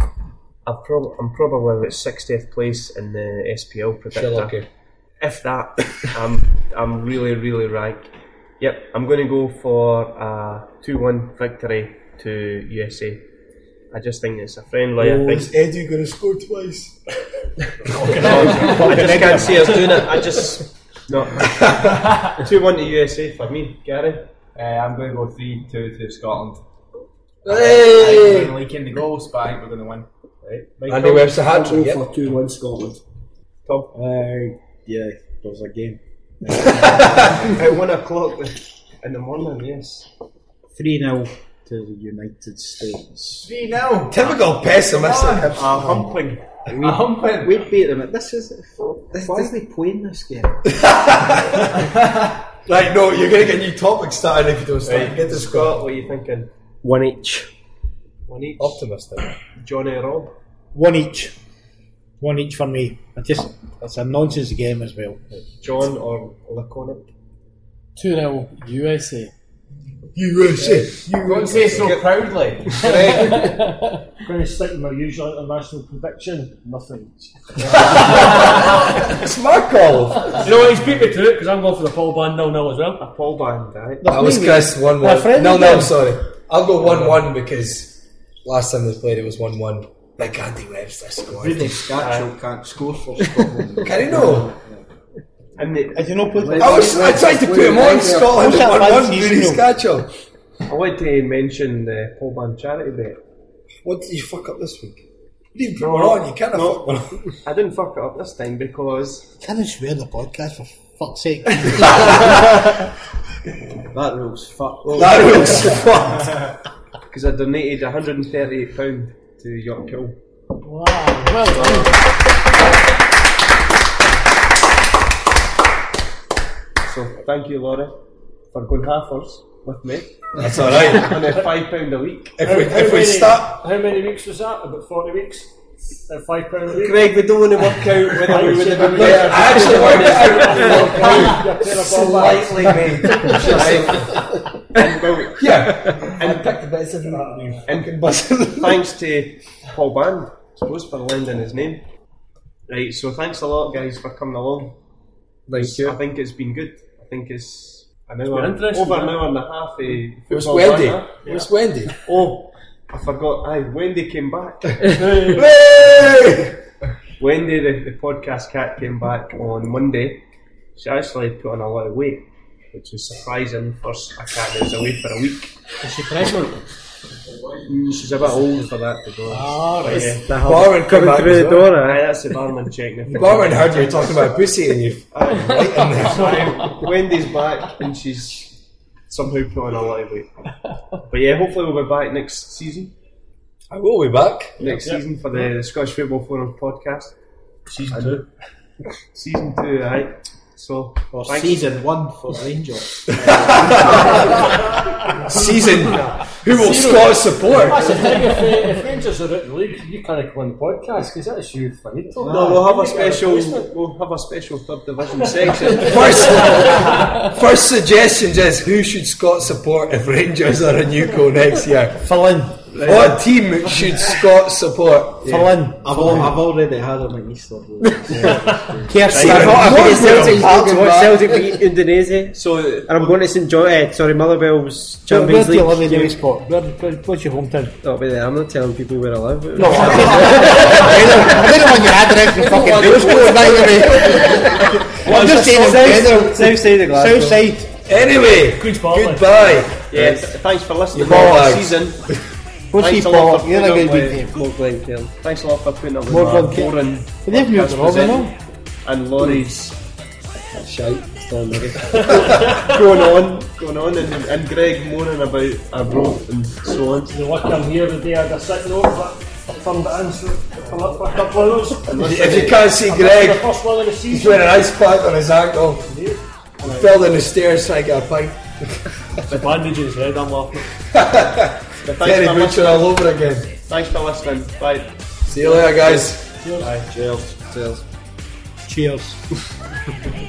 S1: I've prob- I'm probably about 60th place in the SPL predictor.
S2: Sherlocky.
S1: If that, I'm I'm really really ranked. Yep, I'm going to go for a two-one victory to USA. I just think it's a friendly. I think
S2: Is Eddie going to score twice?
S1: I (laughs) just can't see us doing it. I just no. (laughs) two-one to USA for me, Gary.
S3: Uh, I'm going to go 3 2 to Scotland.
S2: Hey!
S3: I'm going to leak in the goals, but I think we're going to win.
S1: Right.
S2: Andy Webb's a hat trick
S4: for 2 1 Scotland.
S5: Uh, yeah, there's a game.
S1: At one o'clock in the morning, yes.
S5: 3 0 to the United States.
S3: 3 0.
S2: Typical pessimistic.
S1: Ah, a humping.
S3: A humping.
S5: We beat them. This is. Why are they playing this game? (laughs)
S2: Right, no, you're going to get new topics started if you don't start.
S1: Right.
S2: Get the
S1: Scott,
S2: Scott.
S1: what are you thinking?
S6: One each.
S1: One each.
S2: Optimistic. Eh?
S1: Johnny Rob.
S7: one each, one each for me. I just it's a nonsense game as well.
S1: John or Laconic?
S8: 2 0 USA.
S2: USA.
S3: You Don't say so proudly.
S9: I'm going to stick with my usual international prediction. Nothing. (laughs)
S2: It's Markov.
S10: You know what? He's beat me to it because I'm going for the Paul Band 0 0 as well.
S1: A Paul Band, right?
S2: That was Chris 1 1. No, no. I'm sorry. I'll go 1 1 because last time they played it was 1 1. Big Andy Webster scored.
S5: Rudi Skacel uh, can't score for Scotland.
S2: Can he know?
S1: And the,
S7: I do not put.
S2: I was I tried to put him on Scotland
S7: What's
S2: 1 1
S7: fancy Rudi?
S2: Skacel.
S1: I want to mention the Paul Band charity bet.
S2: What did you fuck up this week? You didn't on, you can't have fucked one. (laughs)
S1: I didn't fuck it up this time because
S7: Can I swear the podcast for fuck's sake? (laughs)
S5: that rule's fucked.
S2: That was (laughs) fucked.
S1: because I donated £138 to Yorkhill.
S8: Wow, well done.
S1: So thank you, Laura, for going halfers with me.
S2: That's all right.
S1: On a £5 a week.
S2: If we
S10: How
S2: we
S10: many-
S2: start,
S10: How many weeks was that? About 40 weeks? At £5 week?
S1: Greg, we don't want to work out whether we would have been
S2: yeah, I actually worked it out (laughs)
S1: slightly, mate. and, well,
S2: Yeah,
S1: and,
S2: pick the best of that.
S1: and (laughs) thanks to Paul Band, I suppose, for lending his name. Right, so thanks a lot, guys, for coming along.
S6: Thank you.
S1: I think it's been good. I think it's an hour, over an hour and a half. Of
S2: It was
S1: football
S2: Wendy.
S1: banter.
S2: It was Wendy.
S1: Oh, I forgot. Aye, Wendy came back. (laughs) Wendy, the, the podcast cat, came back on Monday. She actually put on a lot of weight, which was surprising for a cat that was away for a week.
S8: Is she pregnant?
S1: Mm, She's a bit old for that, to be honest.
S8: Ah, right.
S1: Yeah.
S6: The
S2: Barman come
S6: coming
S2: back
S6: through the door.
S1: Aye,
S6: aye.
S1: that's the barman checking. (laughs)
S2: Barman heard you talking about pussy and you right in there.
S1: Aye, Wendy's back and she's somehow put on a lot of weight. But yeah, hopefully we'll be back next season.
S2: I will be back.
S1: Next season for the Scottish Football Forum podcast.
S10: Season 2. (laughs)
S1: Season two, aye. So
S7: Or
S1: thanks.
S7: season one for Rangers. (laughs) (laughs)
S2: Season. Who will Scottish support?
S10: That's the thing, if, uh, if Rangers are out the league, you can't go on the podcast because that's you finito.
S1: No, we'll have a special. We'll have a special third division section. (laughs)
S2: First, first suggestions is who should Scott support if Rangers are in Newco next year?
S7: Fill in.
S2: What team should Scott support? (laughs)
S7: Fill in.
S5: I've, al- I've already had him in Easter.
S7: Kirsty.
S2: Right.
S7: What-
S2: What-
S6: Celtic,
S2: Celtic
S6: watch
S2: back.
S6: Celtic beat Indonesia.
S1: So
S6: And I'm going to St John. Eh, sorry, Motherwell's
S7: Where, where
S6: Champions
S7: do you live
S6: League.
S7: in
S6: game.
S7: the? Where, where, what's your hometown?
S6: Not be there. I'm not telling people where I live.
S7: No, I (laughs) didn't want your address to fucking (laughs) postcode, by the way. I'm just saying in general.
S6: South, south side of Glasgow.
S7: South side.
S2: Anyway,
S10: Queen's Park, like.
S2: goodbye.
S1: yeah, th- thanks for listening
S2: Your ball
S1: all season.
S7: What's
S1: Thanks
S7: he
S1: a lot for
S7: You're not
S1: putting
S7: going
S1: up with-
S7: him.
S6: More Glencairn.
S1: Thanks a lot for putting up with
S7: More
S1: our
S7: Glencairn.
S1: boring
S7: they've moved
S1: podcast
S7: it over
S1: and Laurie's
S6: Shite. Still maybe. (laughs)
S1: going on, going on, and, and Greg moaning about our growth and so on.
S10: The luck I'm here the day I got sick note, but I turned it in, so I up for a couple of those.
S1: And
S2: If you can't see
S10: The
S2: Greg,
S10: first one of the
S2: he's wearing an ice pack on his ankle. He fell down the stairs trying to get a pint.
S10: The bandage in his head, I'm laughing. (laughs)
S1: Thanks
S2: Terry
S1: for,
S2: Butcher
S1: listening.
S2: all over again.
S1: Thanks for listening. Bye.
S2: See you later, guys. Bye.
S6: Cheers. Cheers.
S7: Cheers. (laughs)